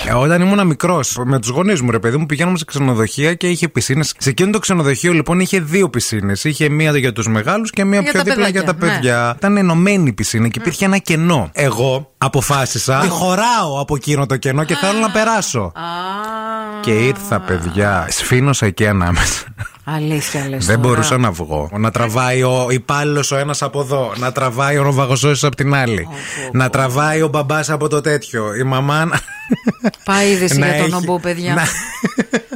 Ε, Όταν ήμουν μικρός, με τους γονείς μου, ρε παιδί μου, πηγαίναμε σε ξενοδοχεία και είχε πισίνες. Σε εκείνο το ξενοδοχείο, λοιπόν, είχε δύο πισίνες. Είχε μία για τους μεγάλους και μία Για πιο τα δίπλα για τα παιδάκια, ναι. παιδιά. Ήταν ενωμένη η πισίνα και υπήρχε ένα κενό. Εγώ αποφάσισα. Χωράω από εκείνο το κενό και θέλω να περάσω. Και ήρθα, παιδιά. Σφίνωσα εκεί ανάμεσα. Αλήθεια λες Δεν τώρα. μπορούσα να βγω. Να τραβάει ο υπάλληλος ο ένας από εδώ. Να τραβάει ο νοβαγοσόση από την άλλη. Να τραβάει ο μπαμπάς από το τέτοιο. Η μαμά. να- Πάει είδηση να για τον έχει- ομπού, παιδιά. να-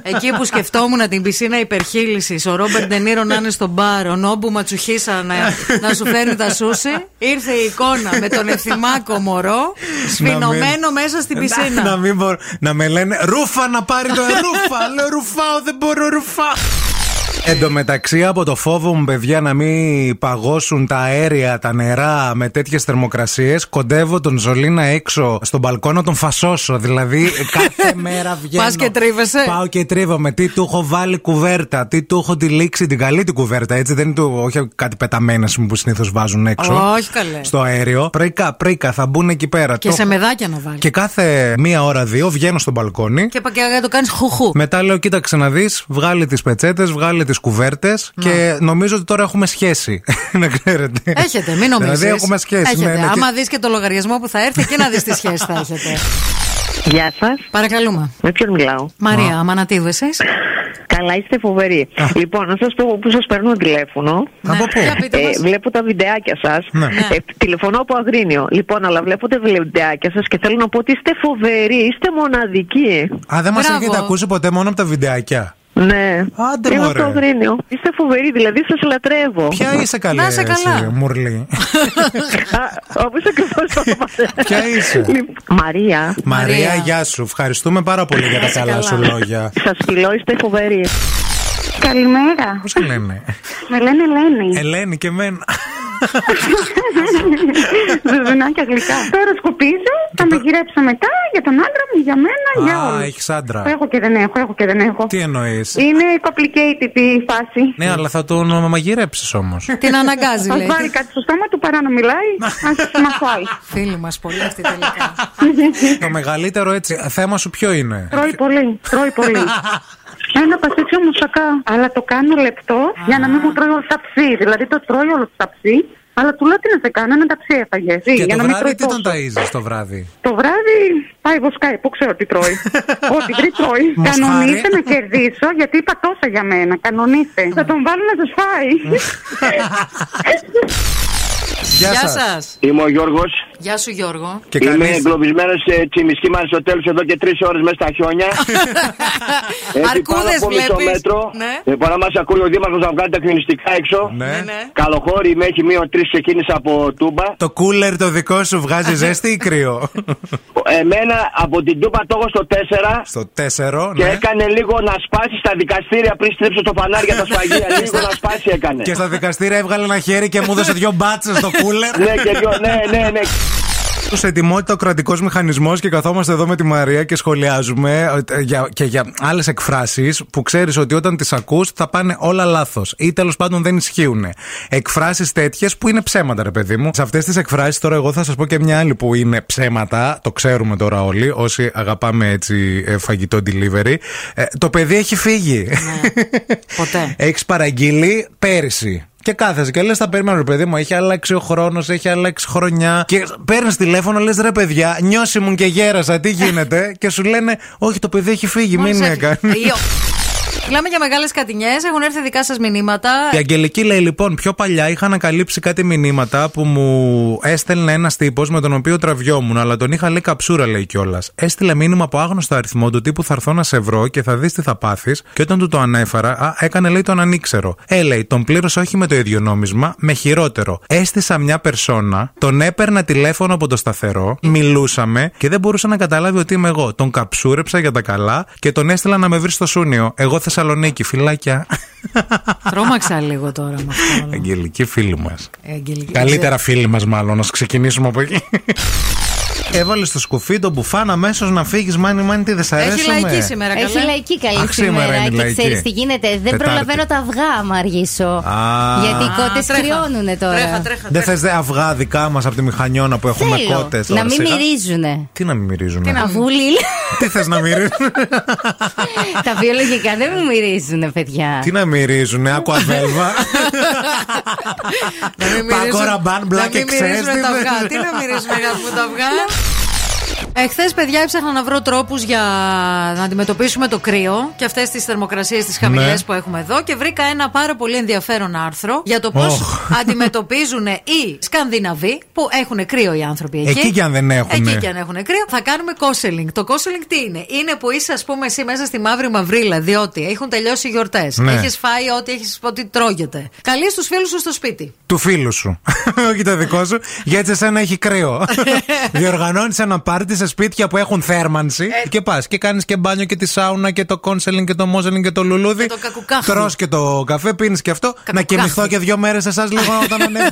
Εκεί που σκεφτόμουν την πισίνα υπερχείλησης, ο Ρόμπερτ Ντενίρο να είναι στο μπαρ, ο Νόμπου Ματσουχίσα να, να σου φέρνει τα σούσι, ήρθε η εικόνα με τον ευθυμάκο μωρό σφινωμένο μέσα στην Να, πισίνα. να μην μπορώ. Να με λένε Ρούφα να πάρει το ρούφα. Λέω ρουφάω, δεν μπορώ ρουφά. Εν τω μεταξύ, από το φόβο μου, παιδιά, να μην παγώσουν τα αέρια, τα νερά με τέτοιες θερμοκρασίες, κοντεύω τον Ζολίνα έξω στον μπαλκόνο τον φασώσω. Δηλαδή, κάθε μέρα βγαίνω. Πας και τρίβεσαι. Πάω και τρίβομαι. Τι του έχω βάλει κουβέρτα, τι του έχω τυλίξει την καλή την κουβέρτα, έτσι. Δεν είναι του, όχι κάτι πεταμένες που συνήθως βάζουν έξω. Όχι καλέ. Στο αέριο. Πρίκα, πρίκα, θα μπουν εκεί πέρα. Και Το- σε μεδάκια να βάλεις. και κάθε μία ώρα, δύο βγαίνω στο μπαλκόνι. Και, και, και το κάνεις χουχού. Μετά λέω, κοίταξε να δεις, βγάλει τις πετσέτες, βγάλει τις κουβέρτες και νομίζω ότι τώρα έχουμε σχέση. να ξέρετε. Έχετε, μην νομίζεις. Δηλαδή έχουμε σχέση. Έχετε. ναι, ναι, Άμα και- δεις και το λογαριασμό που θα έρθει, εκεί να δεις τι σχέση θα έχετε. Γεια σας. Παρακαλούμε. Με ποιον μιλάω; Μαρία, Αμανατίδου, εσείς; Καλά, είστε φοβεροί. Λοιπόν, να σας πω που σας παίρνω τηλέφωνο. Από πού; Για πείτε Ε, μας. βλέπω τα βιντεάκια σας. Ναι. Ε, τηλεφωνώ από Αγρίνιο. Λοιπόν, αλλά βλέπω τα βιντεάκια σας και θέλω να πω ότι είστε φοβεροί, είστε μοναδικοί. Α, δεν μας Μπράβο. έχετε ακούσει ποτέ μόνο από τα βιντεάκια; Ναι. Άντε, Είμαι μωρέ. από το Αγρίνιο. Είστε φοβεροί, δηλαδή σας λατρεύω. Ποια είσαι καλή, Να είσαι εσύ, καλά. Μουρλή; Όπως ακριβώς το είπατε. Ποια είσαι; Λοιπόν, Μαρία, Μαρία, Μαρία. γεια σου. Ευχαριστούμε πάρα πολύ για τα είσαι καλά καλά. σου λόγια. σας φιλώ, είστε φοβεροί. Καλημέρα. Πώς σε λένε, Με λένε Ελένη. Ελένη και εμένα. Ζουζουνάκια γλυκά. Τώρα σκουπίζω, θα με γυρέψω μετά για τον άντρα μου, για μένα, για Α, όλους. έχεις άντρα. Έχω και δεν έχω, έχω και δεν έχω. Τι εννοείς; Είναι complicated η φάση. Ναι, αλλά θα τον μαγειρέψεις όμως. Την αναγκάζει, Ας λέει. βάλει κάτι στο στόμα του παρά να μιλάει, ας μαθάει. Φίλοι μας, πολύ αυτή τελικά. Το μεγαλύτερο έτσι θέμα σου ποιο είναι; Τρώει πολύ, τρώει πολύ. Ένα παστίτσιο μουσακά, αλλά το κάνω λεπτό για να μην μου τρώει όλο τα ψή. Δηλαδή το τρώει όλο τα ψή, αλλά του λέω τι να σε κάνω, ένα ταψί έφαγες. Και για το να μην βράδυ τρώει τι τον τόσο. ταΐζεις το βράδυ; Το βράδυ πάει βοσκάει, που ξέρω τι τρώει. Ό,τι βρει τρώει. Μοσχάρι. Κανονίστε να κερδίσω, γιατί είπα τόσα για μένα. Κανονίστε. Θα τον βάλω να σας φάει. Γεια Γεια σας. σας. Είμαι ο Γιώργος. Γεια σου, Γιώργο. Και Είμαι καλής. εγκλωβισμένος σε τσιμισκή Μαριστοτέλους εδώ και τρεις ώρες μέσα στα χιόνια. Έχει Αρκούδες πάνω από μισό βλέπεις. μέτρο. Ναι. Ε, Παρά μας ακούει ο Δήμαρχος να βγάλει τα κνηστικά έξω. Ναι. Ναι, ναι. Καλοχώρη με έχει μείον τρεις ξεκίνησα από τούμπα. Το κούλερ το δικό σου βγάζει ζέστη ή κρύο; Εμένα από την τούμπα το έχω στο 4 Στο 4, και ναι. έκανε λίγο να σπάσει στα δικαστήρια πριν στρίψω το φανάρι για τα σφαγεία. λίγο να σπάσει έκανε. Και στα δικαστήρια έβγαλε ένα χέρι και μου έδωσε δυο μπάτσες στο κούλερ. ναι, και δυο, ναι, ναι, ναι. Σε ετοιμότητα ο κρατικός μηχανισμός και καθόμαστε εδώ με τη Μαρία και σχολιάζουμε ε, για, και για άλλες εκφράσεις που ξέρεις ότι όταν τις ακούς θα πάνε όλα λάθος ή τέλος πάντων δεν ισχύουν. Εκφράσεις τέτοιες που είναι ψέματα, ρε παιδί μου. Σε αυτές τις εκφράσεις τώρα, εγώ θα σας πω και μια άλλη που είναι ψέματα. Το ξέρουμε τώρα όλοι, όσοι αγαπάμε έτσι ε, φαγητό delivery. Ε, το παιδί έχει φύγει. Ποτέ. Έχεις παραγγείλει πέρυσι. Και κάθεσαι και λες: Θα περίμενα, ρε παιδί μου, έχει αλλάξει ο χρόνος, έχει αλλάξει χρονιά. Και παίρνεις τηλέφωνο, λες: Ρε παιδιά, νιώσει μου και γέρασα, τι γίνεται. και σου λένε: Όχι, το παιδί έχει φύγει, μην Μόλις έκανε. Έφυγε. Ή ο- Μιλάμε για μεγάλες κατηνιέ. Έχουν έρθει δικά σας μηνύματα. Η Αγγελική λέει λοιπόν: Πιο παλιά είχα ανακαλύψει κάτι μηνύματα που μου έστελνε ένας τύπος με τον οποίο τραβιόμουν, αλλά τον είχα λέει καψούρα, λέει κιόλας. Έστειλε μήνυμα από άγνωστο αριθμό του τύπου θα έρθω να σε βρω και θα δεις τι θα πάθεις. Και όταν του το ανέφερα, α, έκανε λέει τον ανήξερο. Ε, λέει, τον πλήρωσα όχι με το ίδιο νόμισμα, με χειρότερο. Έστησα μια περσόνα, τον έπαιρνα τηλέφωνο από το σταθερό, μιλούσαμε και δεν μπορούσα να καταλάβει ότι είμαι εγώ. Τον καψούρεψα για τα καλά και τον έστειλα να με βρει στο Σούνιο. Εγώ Θεσσαλονίκη, φυλάκια. Τρόμαξα λίγο τώρα με αυτό. Αγγελική φίλη μας. Ε, Αγγελική. Καλύτερα φίλοι μας, μάλλον. Να ξεκινήσουμε από εκεί. Έβαλες στο σκουφί τον μπουφάν αμέσως να φύγεις. Μάνι, μάνι, τι δεν σ' αρέσει. Έχει λαϊκή σήμερα, καλά. Έχει λαϊκή καλή Αχ, σήμερα σήμερα. είναι Και λαϊκή. ξέρεις τι γίνεται. Δεν Τετάρτη. προλαβαίνω τα αυγά, άμα αργήσω. Α. Γιατί οι κότες τρέχα. κρυώνουν τώρα. Τρέχα, τρέχα. Δεν θες δε αυγά δικά μας από τη μηχανιώνα που έχουμε Θέλω κότες. να μην μυρίζουνε. Τι να μην μυρίζουν. Αβούλη. Τι θες να μυρίζουν. τα βιολογικά δεν μου μυρίζουνε, παιδιά. Τι να μυρίζουν, άκου αβέλβα. Να μην Πάκο μυρίζουν- ραμπάν, να μπλακ μην εξές, μυρίζουν τι τα δεν- αυγά. Τι να μυρίζουμε αγάπη μου τα αυγά; Εχθές, παιδιά, έψαχνα να βρω τρόπους για να αντιμετωπίσουμε το κρύο και αυτές τις θερμοκρασίες τις χαμηλές Ναι. που έχουμε εδώ και βρήκα ένα πάρα πολύ ενδιαφέρον άρθρο για το πώς Οχ. αντιμετωπίζουν οι Σκανδιναβοί που έχουν κρύο οι άνθρωποι εκεί. Εκεί κι αν δεν έχουνε. Εκεί κι αν έχουν κρύο. Θα κάνουμε κόσελινγκ. Το κόσελινγκ τι είναι, Είναι που είσαι, ας πούμε, εσύ μέσα στη μαύρη μαυρίλα, διότι έχουν τελειώσει οι γιορτές. Ναι. Έχεις φάει ό,τι έχεις ό,τι τρώγεται. Καλείς τους φίλους σου στο σπίτι. Του φίλου σου. Όχι το δικό σου. Γιατί εσένα έχει κρύο. Διοργανώνεις ένα πάρτι σε σπίτια που έχουν θέρμανση Ε. και πας και κάνεις και μπάνιο και τη σάουνα και το κόνσελινγκ και το μόζελινγκ και το λουλούδι. Και το κακουκάχλι. Τρώ και το καφέ, πίνεις και αυτό. Να Κακουκάχλι. κοιμηθώ και δύο μέρες εσάς λίγο όταν ανέβει. Μια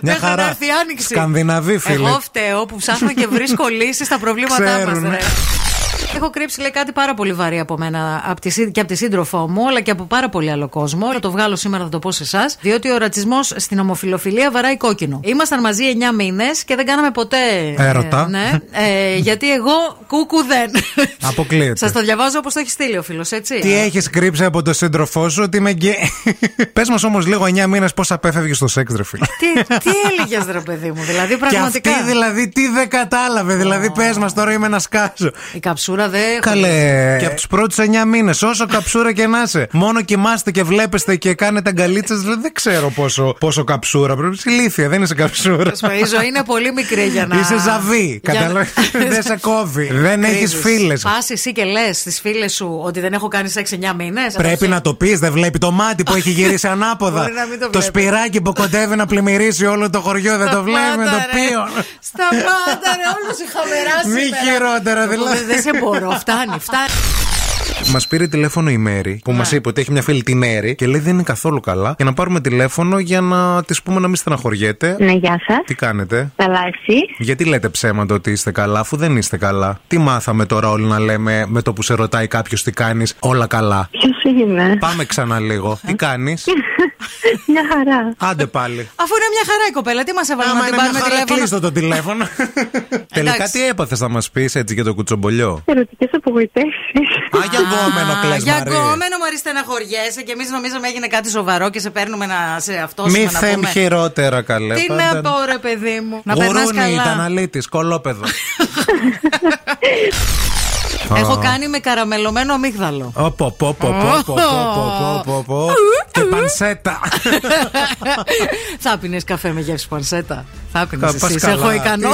Μέχρι να χαρά. έρθει η άνοιξη. Σκανδιναβή φίλε. Εγώ φταίω που ψάχνω και βρίσκω λύσεις στα προβλήματά μας. Ξέρουνε. Έχω κρύψει λέει, κάτι πάρα πολύ βαρύ από μένα από τη, σύ- και από τη σύντροφό μου, αλλά και από πάρα πολύ άλλο κόσμο. Θα το βγάλω σήμερα, θα το πω σε εσάς. Διότι ο ρατσισμός στην ομοφιλοφιλία βαράει κόκκινο. Ήμασταν μαζί 9 μήνες και δεν κάναμε ποτέ. Έρωτα. ε, ναι, ε, γιατί εγώ κούκου δεν. Αποκλείεται. Σας το διαβάζω όπως το έχει στείλει ο φίλος, έτσι. Τι έχεις κρύψει από τον σύντροφό σου ότι είμαι γκέ. Πες μας όμως λίγο 9 μήνες πώς απέφευγες στο σεξ, ρε φίλε. τι, τι έλεγες, ρε παιδί μου, δηλαδή Και πραγματικά. αυτή δηλαδή τι δεν κατάλαβε. Δηλαδή πες μας τώρα είμαι να σκάσω. Η καψούρα δεν. Καλέ. Και από τους πρώτους 9 μήνες, όσο καψούρα και να είσαι. Μόνο κοιμάστε και βλέπεστε και κάνετε αγκαλίτσες. Δηλαδή δεν ξέρω πόσο, πόσο καψούρα. Πρέπει να είσαι ηλίθια, δεν είσαι καψούρα. Η ζωή είναι πολύ μικρή για να. Είσαι ζαβή. για- Κατάλαβες; δεν σε κόβει. δεν έχεις Κρύβεις. φίλες. Πας εσύ και λες στις φίλες σου ότι δεν έχω κάνει σεξ 9 μήνες. Πρέπει να το πεις, δεν βλέπει το μάτι που έχει γυρίσει ανάποδα. Μπορεί να μην το το βλέπει. σπυράκι που κοντεύει να πλημμυρίσει όλο το χωριό, δεν το βλέπει με το πίο. Σταμάτα, ρε, όλο είχα μεράσει. Μη σήμερα. χειρότερα, Εγώ δηλαδή. Δεν δεν σε μπορώ, φτάνει, φτάνει. Μας πήρε τηλέφωνο η Μέρη που Ναι. μα είπε ότι έχει μια φίλη τη Μέρη και λέει δεν είναι καθόλου καλά. Για να πάρουμε τηλέφωνο για να της πούμε να μην στεναχωριέται. Ναι, γεια σας. Τι κάνετε; Καλά, εσύ. Γιατί λέτε ψέματα ότι είστε καλά, αφού δεν είστε καλά; Τι μάθαμε τώρα όλοι να λέμε με το που σε ρωτάει κάποιος τι κάνεις, όλα καλά; Ποιος είναι. Πάμε ξανά λίγο. Τι κάνεις; Μια χαρά. Άντε πάλι. Αφού είναι μια χαρά η κοπέλα, τι μας έβαλε Άμα να την είναι μια πάρουμε χαρά, τηλέφωνο; κλείστο το τηλέφωνο. Τελικά Εντάξει. τι έπαθες να μας πεις έτσι για το κουτσομπολιό; Ερωτικές απογοητεύσεις. Α, για γκόμενο Α, κλαις Για Μαρή. γκόμενο Μαρή στεναχωριέσαι και εμείς νομίζαμε έγινε κάτι σοβαρό και σε παίρνουμε να σε αυτό Μη να θέμ πούμε. χειρότερα καλέ. Τι πάντα- να πω, ρε παιδί μου. Να περνάς Γουρούνι, καλά. ταναλίτη, κολόπεδο. Έχω κάνει με καραμελωμένο αμύγδαλο. Και πανσέτα. Θα πίνει καφέ με γεύση πανσέτα. Θα πίνει. Σε έχω ικανό.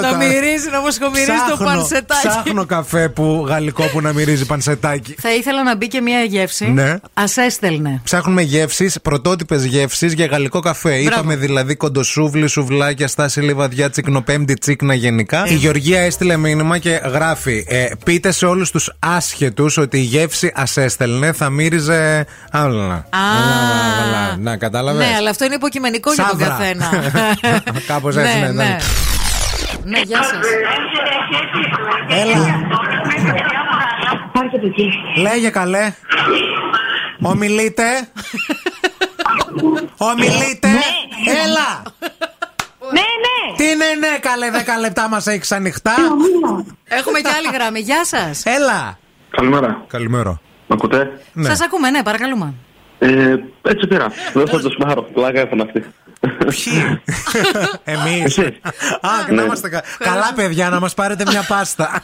Να μυρίζει να μυρίζει το πανσετάκι. Ψάχνω καφέ που γαλλικό που να μυρίζει πανσετάκι. Θα ήθελα να μπει και μια γεύση. Ναι. Α έστελνε. Ψάχνουμε γεύσει, πρωτότυπε γεύσει για γαλλικό καφέ. Είπαμε δηλαδή κοντοσούβλη, σουβλάκια, στάση λιβαδιά, τσικνοπέμπτη, τσίκνα γενικά. Η Γεωργία έστειλε μήνυμα και γράφει. Πείτε σε όλους τους άσχετους ότι η γεύση ας έστελνε θα μύριζε. Άλλα. Α. Να, κατάλαβες. Ναι, αλλά αυτό είναι υποκειμενικό για τον Σαύρα. καθένα. Κάπως έτσι, ναι, ναι. Ναι, γεια σας. Έλα. Λέγε καλέ. Ομιλείτε. Ομιλείτε. Έλα. Ναι, ναι. Τι ναι, ναι, καλέ, 10 λεπτά μας έχεις ανοιχτά. Έχουμε και άλλη γραμμή. Γεια σας. Έλα. Καλημέρα. Καλημέρα. Μ' ακούτε; Ναι. Σας ακούμε, ναι, παρακαλούμε. Ε, έτσι πήρα. Δεν θα το σμάρω. Πλάκα έφανα αυτή. Ποιοι; Εμείς. Εσύ. Α, και να είμαστε κα- καλά, παιδιά, να μας πάρετε μια πάστα.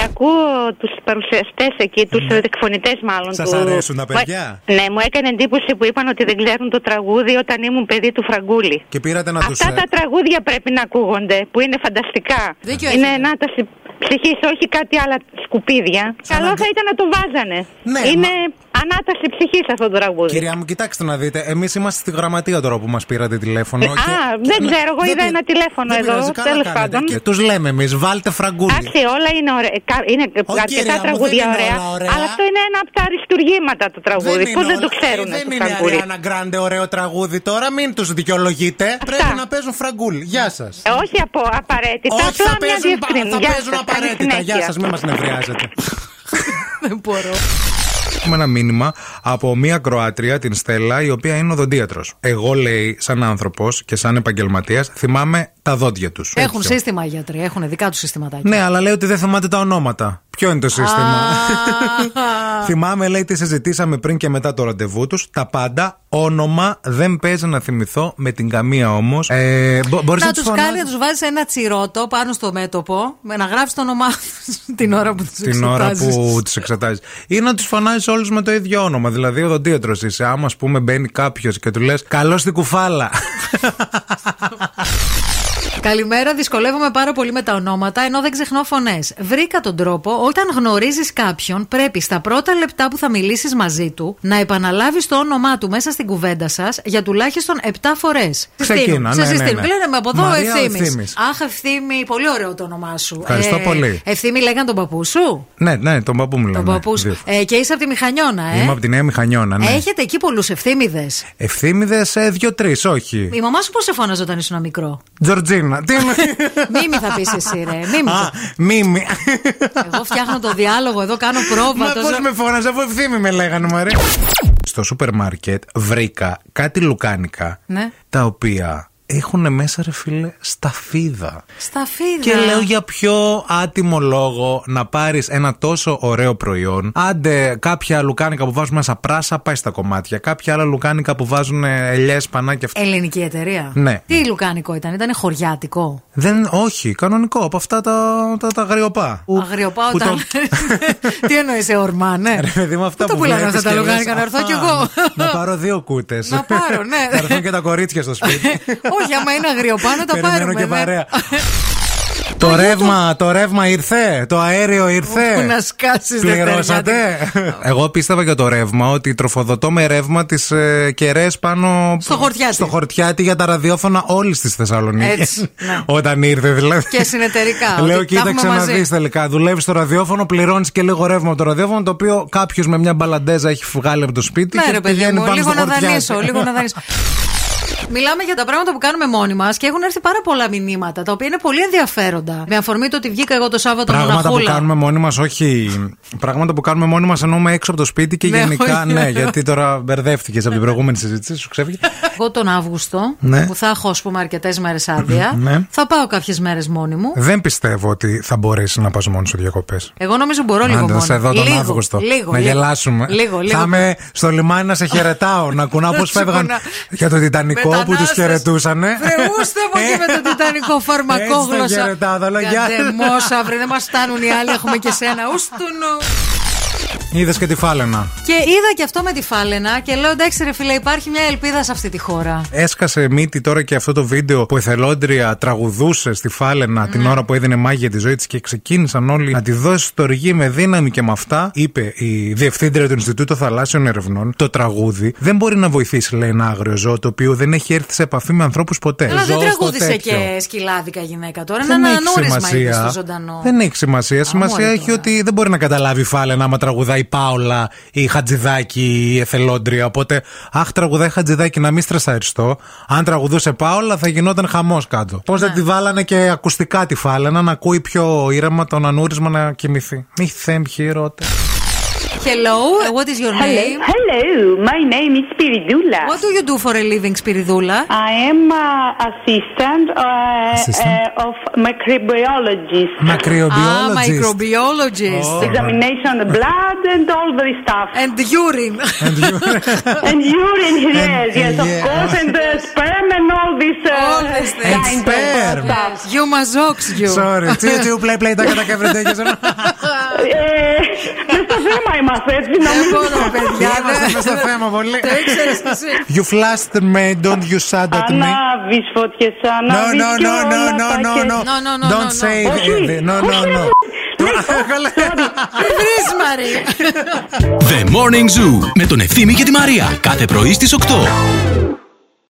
Και ακούω τους παρουσιαστές εκεί, τους ναι. εκφωνητές μάλλον. Σας του... αρέσουν τα παιδιά; Ναι, μου έκανε εντύπωση που είπαν ότι δεν ξέρουν το τραγούδι όταν ήμουν παιδί του Φραγκούλη. Και πήρατε να Αυτά τους... ε, τα τραγούδια πρέπει να ακούγονται, που είναι φανταστικά. Δίκιο είναι έχετε. ανάταση ψυχής, όχι κάτι άλλα σκουπίδια. Καλό θα ήταν να το βάζανε. Ναι, είναι ανάταση ψυχής αυτό το τραγούδι. Κυρία μου, κοιτάξτε να δείτε. Εμείς είμαστε στη γραμματεία τώρα που μας πήρατε τηλέφωνο. Α, δεν ξέρω, εγώ είδα ένα τηλέφωνο εδώ, τέλος πάντων. Και τους λέμε εμείς, βάλτε φραγκούλι. Εντάξει, όλα είναι ωραία. κα- Είναι κυρία αρκετά μου, τραγούδια δεν είναι ωραία, όλα ωραία. Αλλά αυτό είναι ένα από τα αριστουργήματα του τραγούδι. Πού δεν το ξέρουν Ε, Δεν το είναι φραγκούλι. Ariana Grande ωραίο τραγούδι τώρα, μην τους δικαιολογείτε. Πρέπει να παίζουν φραγκούλι. Γεια σας. Ε, Όχι από απαραίτητα, Όχι, απλά θα μια παίζουν, διευκρίνηση. θα Γεια παίζουν σας, καλή απαραίτητα. Γεια συνέχεια. σας, μην μας νευριάζετε. Δεν μπορώ. Έχουμε ένα μήνυμα από μία Κροάτρια, την Στέλλα, η οποία είναι οδοντίατρος. Εγώ, λέει, σαν άνθρωπος και σαν επαγγελματίας, θυμάμαι τα δόντια τους. Έχουν σύστημα οι γιατροί, έχουν δικά τους συστηματάκια. Ναι, αλλά λέει ότι δεν θυμάται τα ονόματα. Ποιο είναι το σύστημα; Θυμάμαι, λέει, τι συζητήσαμε πριν και μετά το ραντεβού τους. Τα πάντα, όνομα, δεν παίζει να θυμηθώ με την καμία όμως. Ε, μπο- μπορείς να να τους τους κάνει να τους βάζεις ένα τσιρότο πάνω στο μέτωπο με να γράψει το όνομά τους την ώρα που τους την ώρα που τους εξετάζεις. Ή να τους φανάζει όλους με το ίδιο όνομα. Δηλαδή, οδοντίατρο είσαι. Άμα, ας πούμε, μπαίνει κάποιος και του λες Καλώς στην κουφάλα. Καλημέρα, δυσκολεύομαι πάρα πολύ με τα ονόματα ενώ δεν ξεχνώ φωνές. Βρήκα τον τρόπο όταν γνωρίζεις κάποιον, πρέπει στα πρώτα λεπτά που θα μιλήσεις μαζί του να επαναλάβεις το όνομά του μέσα στην κουβέντα σας για τουλάχιστον 7 φορές. Ξεκίνα, ναι, ναι, ναι. Λένε με από εδώ Μαρία, ο ευθύμης. Ευθύμης. Αχ, ευθύμη, πολύ ωραίο το όνομά σου. Ευχαριστώ πολύ. Ευθύμη λέγαν τον παππού σου; ναι, ναι, τον παππού μου Τον λένε. παππού σου. Ε, και είσαι από τη Μηχανιώνα, ε; Είμαι από τη Νέα Μηχανιώνα, ναι. Έχετε εκεί πολλούς ευθύμηδες; Ευθύμηδες ε, δύο-τρεις, όχι. Η μαμά σου πώς σε φώναζε όταν ήσουν μικρό; Τζορτζίνα. Τι είναι. Μίμη θα πεις εσύ, ρε. Μίμη. Α, μίμη. Εγώ φτιάχνω το διάλογο εδώ, κάνω Μα πρόβα. πώς με φώναζε, αφού ευθύμη με λέγανε, μωρέ. Στο σούπερ μάρκετ βρήκα κάτι λουκάνικα Ναι. τα οποία έχουν μέσα, ρε φίλε, σταφίδα. Σταφίδα. Και λέω για ποιο άτιμο λόγο να πάρεις ένα τόσο ωραίο προϊόν. Άντε, κάποια λουκάνικα που βάζουν μέσα πράσα, πάει στα κομμάτια. Κάποια άλλα λουκάνικα που βάζουν ελιές, πανάκια. Ελληνική εταιρεία. Ναι. Τι λουκάνικο ήταν, ήταν χωριάτικο; Δεν, όχι, κανονικό. Από αυτά τα, τα, τα αγριοπά. Που- Αγριοπά που όταν. Τι εννοείς, σε ορμά, ναι. Ρε παιδί μου, αυτά Πού τα που πουλάνε βλέπεις αυτά τα και λες, λουκάνικα, να έρθω «Αχα, κι εγώ. Να πάρω δύο κούτες. Να πάρω, ναι. Να έρθουν και τα κορίτσια στο σπίτι. Όχι, άμα είναι αγριοπά να τα Περιμένω πάρουμε. και ναι. παρέα. Το ρεύμα, το ρεύμα ήρθε, το αέριο ήρθε. Όπου να σκάσεις, Πληρώσατε; Εγώ πίστευα για το ρεύμα ότι τροφοδοτώ με ρεύμα τις ε, κεραίες πάνω Στο χορτιάτι. στο χορτιάτι για τα ραδιόφωνα όλης της Θεσσαλονίκης. Έτσι, ναι. Όταν ήρθε δηλαδή. Και συνεταιρικά. Λέω, ότι τα κοίταξε έχουμε να μαζί. δει τελικά. Δουλεύεις στο ραδιόφωνο, πληρώνεις και λίγο ρεύμα από το ραδιόφωνο, το οποίο κάποιος με μια μπαλαντέζα έχει βγάλει από το σπίτι. Ναι, και ρε παιδί πηγαίνει μου, πάνω λίγο στο να χορτιάτι. δανείσω, λίγο να δανείσω. Μιλάμε για τα πράγματα που κάνουμε μόνοι μας και έχουν έρθει πάρα πολλά μηνύματα τα οποία είναι πολύ ενδιαφέροντα. Με αφορμή το ότι βγήκα εγώ το Σάββατο Πράγματα που μοναχούλα. κάνουμε μόνοι μας, όχι. Πράγματα που κάνουμε μόνοι μας εννοούμε έξω από το σπίτι και Ναι, γενικά. όχι. Ναι, γιατί τώρα μπερδεύτηκες από την προηγούμενη συζήτηση, σου ξέφυγε. Εγώ τον Αύγουστο, Ναι. που θα έχω ας πούμε αρκετές μέρες άδεια, Ναι. θα πάω κάποιες μέρες μόνη μου. Δεν πιστεύω ότι θα μπορέσει να πας μόνος σου διακοπές. Εγώ νομίζω μπορώ λίγο Άντε, μόνο. θα σε δω τον λίγο, Αύγουστο. Λίγο, να λίγο. γελάσουμε. Λίγο, λίγο. Θα είμαι στο λιμάνι να σε χαιρετάω, να κουνάω πώς Να σου φεύγαν κουνά- για το Τιτανικό που τους Μετανάστες. χαιρετούσανε. Βρεούστε από εκεί με το τιτανικό φαρμακόγλωσσα. Έτσι τα χαιρετάω, θα λέω, γεια. βρε, δεν μας φτάνουν οι άλλοι, έχουμε και σένα. Ουστουνου. Είδες και τη φάλαινα. Και είδα και αυτό με τη φάλαινα και λέω εντάξει ρε φίλε, υπάρχει μια ελπίδα σε αυτή τη χώρα. Έσκασε μύτη τώρα και αυτό το βίντεο που η εθελόντρια τραγουδούσε στη Φάλαινα την ώρα που έδινε μάγια τη ζωή της και ξεκίνησαν όλοι να τη δώσει στοργή με δύναμη και με αυτά. Είπε η διευθύντρια του Ινστιτούτου Θαλάσσιων Ερευνών, το τραγούδι δεν μπορεί να βοηθήσει, λέει, ένα άγριο ζώο το οποίο δεν έχει έρθει σε επαφή με ανθρώπους ποτέ. Αλλά δεν Ζώος στο τραγούδισε τέτοιο. και σκυλάδικα γυναίκα τώρα. Δεν Είναι ένα έχει ανούρισμα είδε στο σημασία. ζωντανό. Δεν έχει σημασία. Σημασία μωρέ έχει ότι δεν μπορεί να καταλάβει η Φάλαινα άμα τραγουδάει η Πάολα ή η Χατζηδάκη ή η Εθελόντρια. Οπότε, αχ, τραγουδάει η Χατζηδάκη να μην στρεσαριστώ. Αν τραγουδούσε Πάολα θα γινόταν χαμός κάτω. Πώς Ναι. δεν τη βάλανε και ακουστικά τη Φάλαινα να ακούει πιο ήρεμα τον ανούρισμα να κοιμηθεί. Μη θέμ χειρότερα. Hello, what is your Hello, name? hello. My name is Spiridula. What do you do for a living, Spiridula? I am uh, assistant, uh, Assistant? Uh, of microbiologist. Ah, Macrobiologist. microbiologist. Oh. Examination of blood and all the stuff. And urine. And urine, yes, yes, of yeah. course, and the sperm and all this uh, All these things. kind sperm. of uh, stuff. You mazox you. Sorry, two, two, play, play, τα κατά και βρετέκες. Ε, μες στο θέμα είμαστε έτσι, να μην μπορώ, παιδιά. Είμαστε μες στο θέμα πολύ. Το ήξερες κι εσύ. You flustered me, don't you shout at me. Ανάβεις φωτιές, No, ανάβεις no, κι no, no, όλα no, τα no, κέντρα. no. No, no, no, Don't no, no. say Όχι. it. No, no, Όχι, no. Βρεις Μαρία. The Morning Zoo με τον Ευθύμη και τη Μαρία. Κάθε πρωί στις 8.